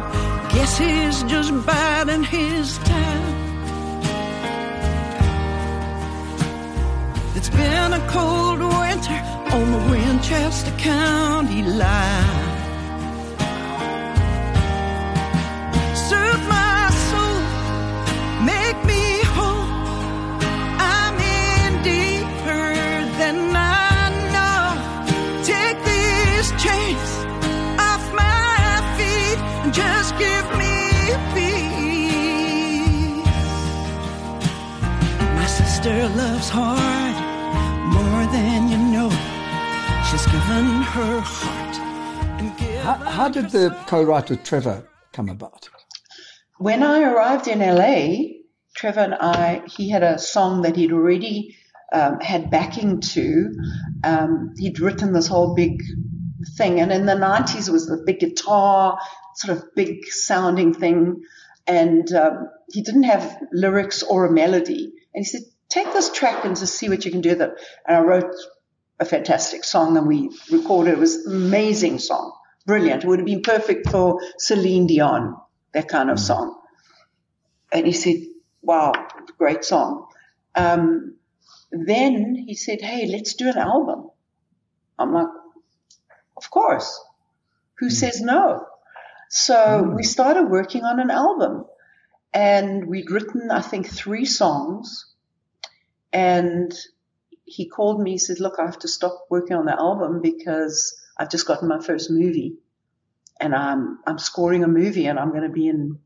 Guess he's just biding his time. Been a cold winter on the Winchester County line. Soothe my soul, make me whole. I'm in deeper than I know. Take these chains off my feet and just give me peace. My sister loves hard than you know. She's given her heart. How, how did the co-write with Trevor come about? When I arrived in LA, Trevor and I, he had a song that he'd already um, had backing to. Um, he'd written this whole big thing, and in the 90s it was the big guitar, sort of big sounding thing, and um, he didn't have lyrics or a melody. And he said, take this track and just see what you can do with it. And I wrote a fantastic song and we recorded. It was an amazing song. Brilliant. It would have been perfect for Celine Dion, that kind of mm. song. And he said, wow, great song. Um, then he said, hey, let's do an album. I'm like, of course. Who mm. says no? So mm. we started working on an album and we'd written, I think, three songs and he called me, he said, look, I have to stop working on the album because I've just gotten my first movie and I'm, I'm scoring a movie and I'm going to be in,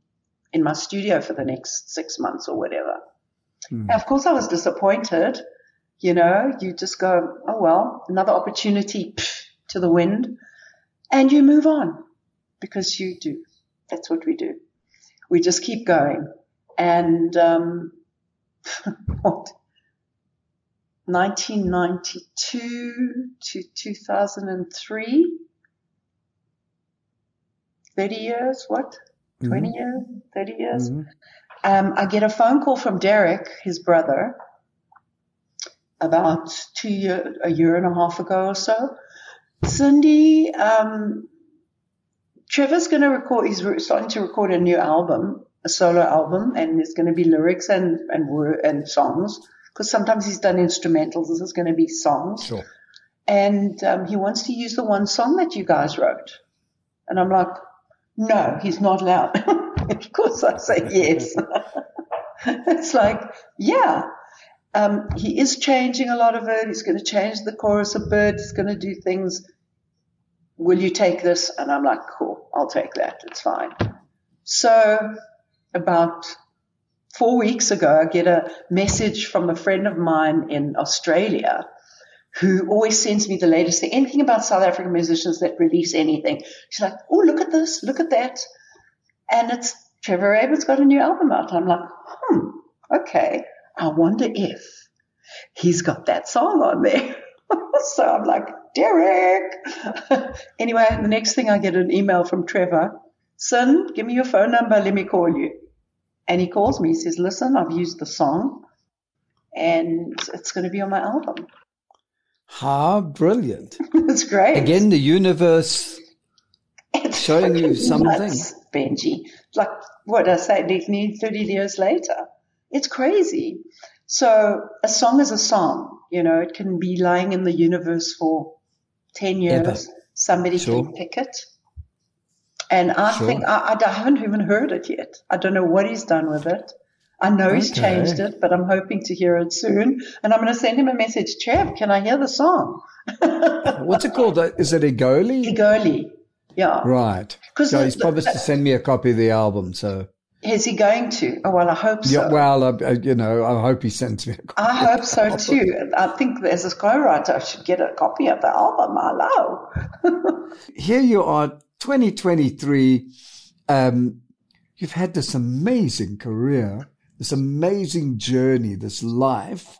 in my studio for the next six months or whatever. Mm. of course I was disappointed. You know, you just go, oh well, another opportunity pff, to the wind and you move on because you do. That's what we do. We just keep going. And, um, what? 1992 to 2003. 30 years, what? 20 mm-hmm. years? 30 years? Mm-hmm. Um, I get a phone call from Derek, his brother, about two year, a year and a half ago or so. Cindy, um, Trevor's going to record, he's starting to record a new album, a solo album, and there's going to be lyrics and, and word and songs. Cause sometimes he's done instrumentals. This is going to be songs. Sure. And, um, he wants to use the one song that you guys wrote. And I'm like, no, he's not allowed. of course I say yes. it's like, yeah. Um, he is changing a lot of it. He's going to change the chorus a bit. He's going to do things. Will you take this? And I'm like, cool, I'll take that. It's fine. So about four weeks ago, I get a message from a friend of mine in Australia who always sends me the latest thing, anything about South African musicians that release anything. She's like, oh, look at this, look at that. And it's Trevor Rabin's got a new album out. I'm like, hmm, okay. I wonder if he's got that song on there. so I'm like, Derek. anyway, the next thing I get an email from Trevor. Son, give me your phone number. Let me call you. And he calls me. He says, listen, I've used the song and it's going to be on my album. How brilliant. it's great. Again, the universe It's showing you something. nuts, Benjy. Like what I say, nearly 30 years later. It's crazy. So a song is a song, you know, it can be lying in the universe for 10 years. Ever. Somebody Sure. can pick it. And I Sure. think I, I haven't even heard it yet. I don't know what he's done with it. I know he's changed it, but I'm hoping to hear it soon. And I'm going to send him a message. Trev, can I hear the song? What's it called? Uh, Is it Egoli? Igoli. Yeah. Right. 'Cause So he's promised the- to send me a copy of the album. So Is he going to? Oh, well, I hope so. yeah, well, I, you know, I hope he sends me a copy. I hope so too. I think as a co-writer, I should get a copy of the album. Hello. Here you are, 2023. Um, you've had this amazing career, this amazing journey, this life,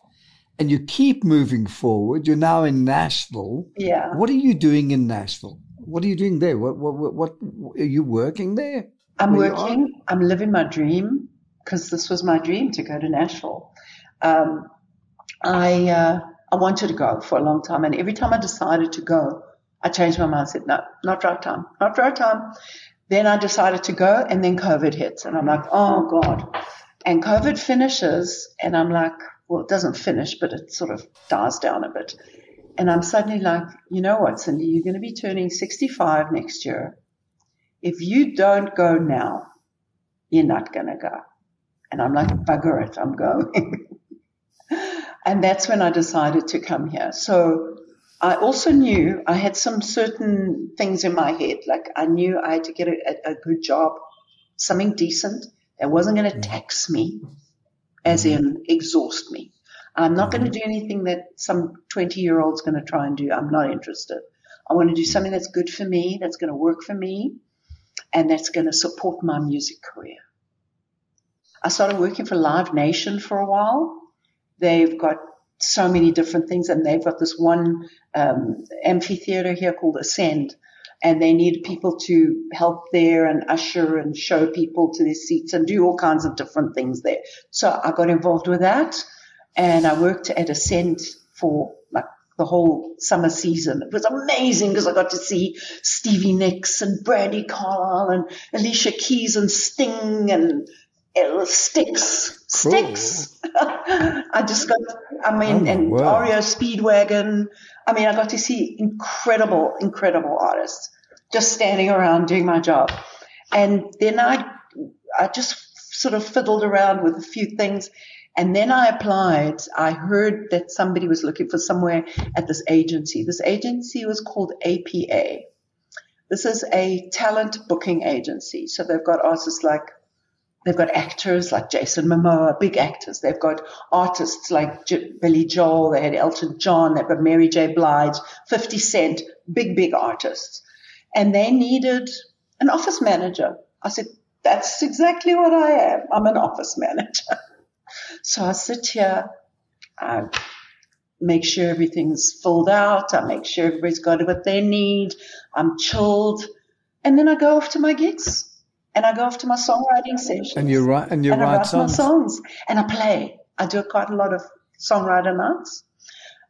and you keep moving forward. You're now in Nashville. Yeah. What are you doing in Nashville? What are you doing there? What, what, what, what are you working there? I'm Where working. I'm living my dream because this was my dream to go to Nashville. Um, I uh, I wanted to go for a long time, and every time I decided to go, I changed my mind. Said, no, not right time, not right time. Then I decided to go, and then COVID hits, and I'm like, oh god. And COVID finishes, and I'm like, well, it doesn't finish, but it sort of dies down a bit. And I'm suddenly like, you know what, Cindy, you're going to be turning 65 next year. If you don't go now, you're not going to go. And I'm like, bugger it, I'm going. and that's when I decided to come here. So I also knew I had some certain things in my head. Like I knew I had to get a, a, good job, something decent that wasn't going to mm. tax me, as mm. in exhaust me. I'm not going to mm. do anything that some 20 year old's going to try and do. I'm not interested. I want to do something that's good for me, that's going to work for me, and that's going to support my music career. I started working for Live Nation for a while. They've got so many different things, and they've got this one um, amphitheater here called Ascend, and they need people to help there and usher and show people to their seats and do all kinds of different things there. So I got involved with that, and I worked at Ascend for like the whole summer season. It was amazing because I got to see Stevie Nicks and Brandi Carlile and Alicia Keys and Sting and Styx. Cool. Styx. I just got, I mean, Oh, and word. REO Speedwagon. I mean, I got to see incredible, incredible artists just standing around doing my job. And then I, I just sort of fiddled around with a few things. And then I applied. I heard that somebody was looking for somewhere at this agency. This agency was called APA. This is a talent booking agency. So they've got artists like, they've got actors like Jason Momoa, big actors. They've got artists like J- Billy Joel. They had Elton John. They've got Mary J. Blige, 50 Cent, big, big artists. And they needed an office manager. I said, that's exactly what I am. I'm an office manager. So I sit here, I make sure everything's filled out. I make sure everybody's got what they need. I'm chilled. And then I go off to my gigs and I go off to my songwriting sessions. And you write and you and I write write songs. my songs and I play. I do quite a lot of songwriter nights.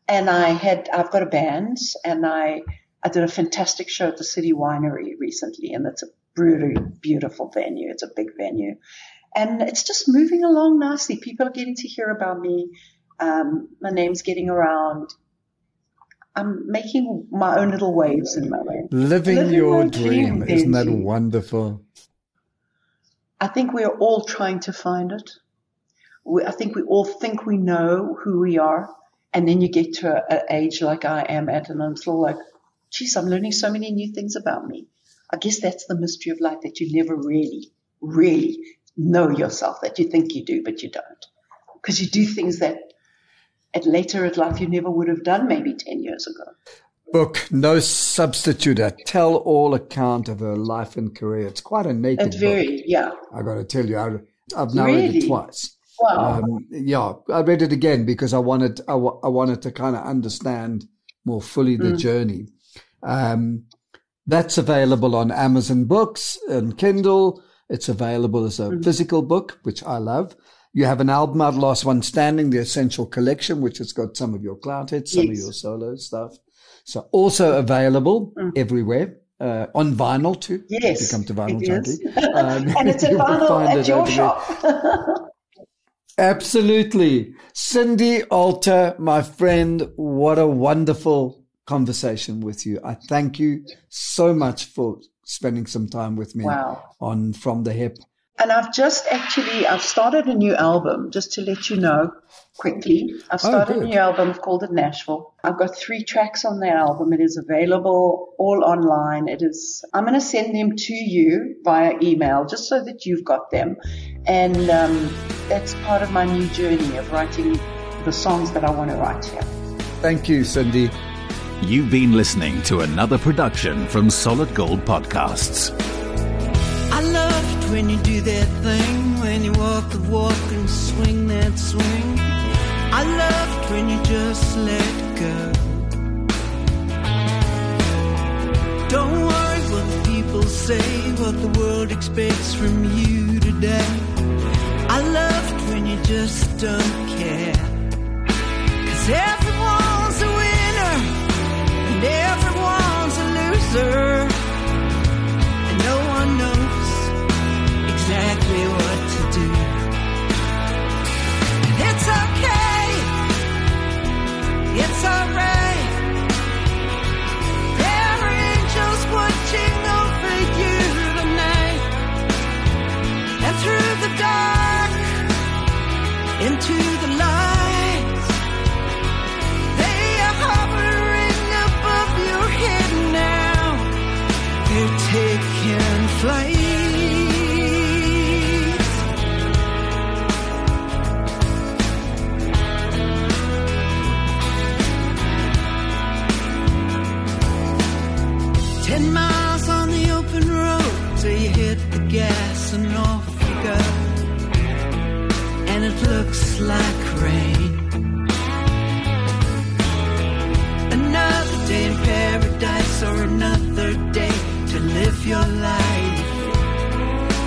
and I had I've got a band, and I I did a fantastic show at the City Winery recently, and it's a really beautiful venue. It's a big venue, and it's just moving along nicely. People are getting to hear about me. Um, my name's getting around. I'm making my own little waves in my way. Living, Living your dream. dream. Isn't that wonderful? I think we're all trying to find it. We, I think we all think we know who we are. And then you get to an age like I am at, and I'm still like, geez, I'm learning so many new things about me. I guess that's the mystery of life that you never really, really know yourself, that you think you do, but you don't. Because you do things that at later in life you never would have done maybe 10 years ago. Book, No Substitute, a tell all account of her life and career. It's quite a naked it's very, book. yeah. I've got to tell you, I, have now really? read it twice. Wow. Um, yeah, I read it again because I wanted, I, I wanted to kind of understand more fully the mm. journey. Um, that's available on Amazon Books and Kindle. It's available as a mm. physical book, which I love. You have an album out, Last One Standing, the Essential Collection, which has got some of your Clout hits, some yes. of your solo stuff. So also available mm. everywhere. Uh, on vinyl too. Yes, if you come to Vinyl Junkie, um, and it's a vinyl at your shop. Absolutely, Cindy Alter, my friend. What a wonderful conversation with you. I thank you so much for spending some time with me wow. on From the Hip. And I've just actually, I've started a new album, just to let you know quickly. I've oh, started oh, a new album called it Nashville. I've got three tracks on the album. It is available all online. It is, I'm going to send them to you via email just so that you've got them. And um, that's part of my new journey of writing the songs that I want to write here. Thank you, Cindy. You've been listening to another production from Solid Gold Podcasts. When you do that thing, when you walk the walk and swing that swing. I loved when you just let go. Don't worry what the people say, what the world expects from you today. I loved when you just don't care. Cause everyone's a winner and everyone's a loser. It's alright. Like rain. Another day in paradise or another day to live your life.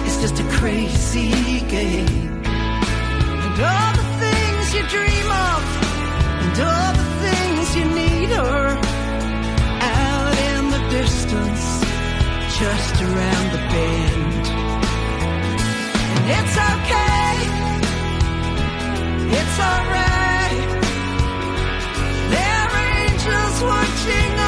It's just a crazy game. And all the things you dream of, and all the things you need are out in the distance, just around the bend. And it's okay. It's alright. There are angels watching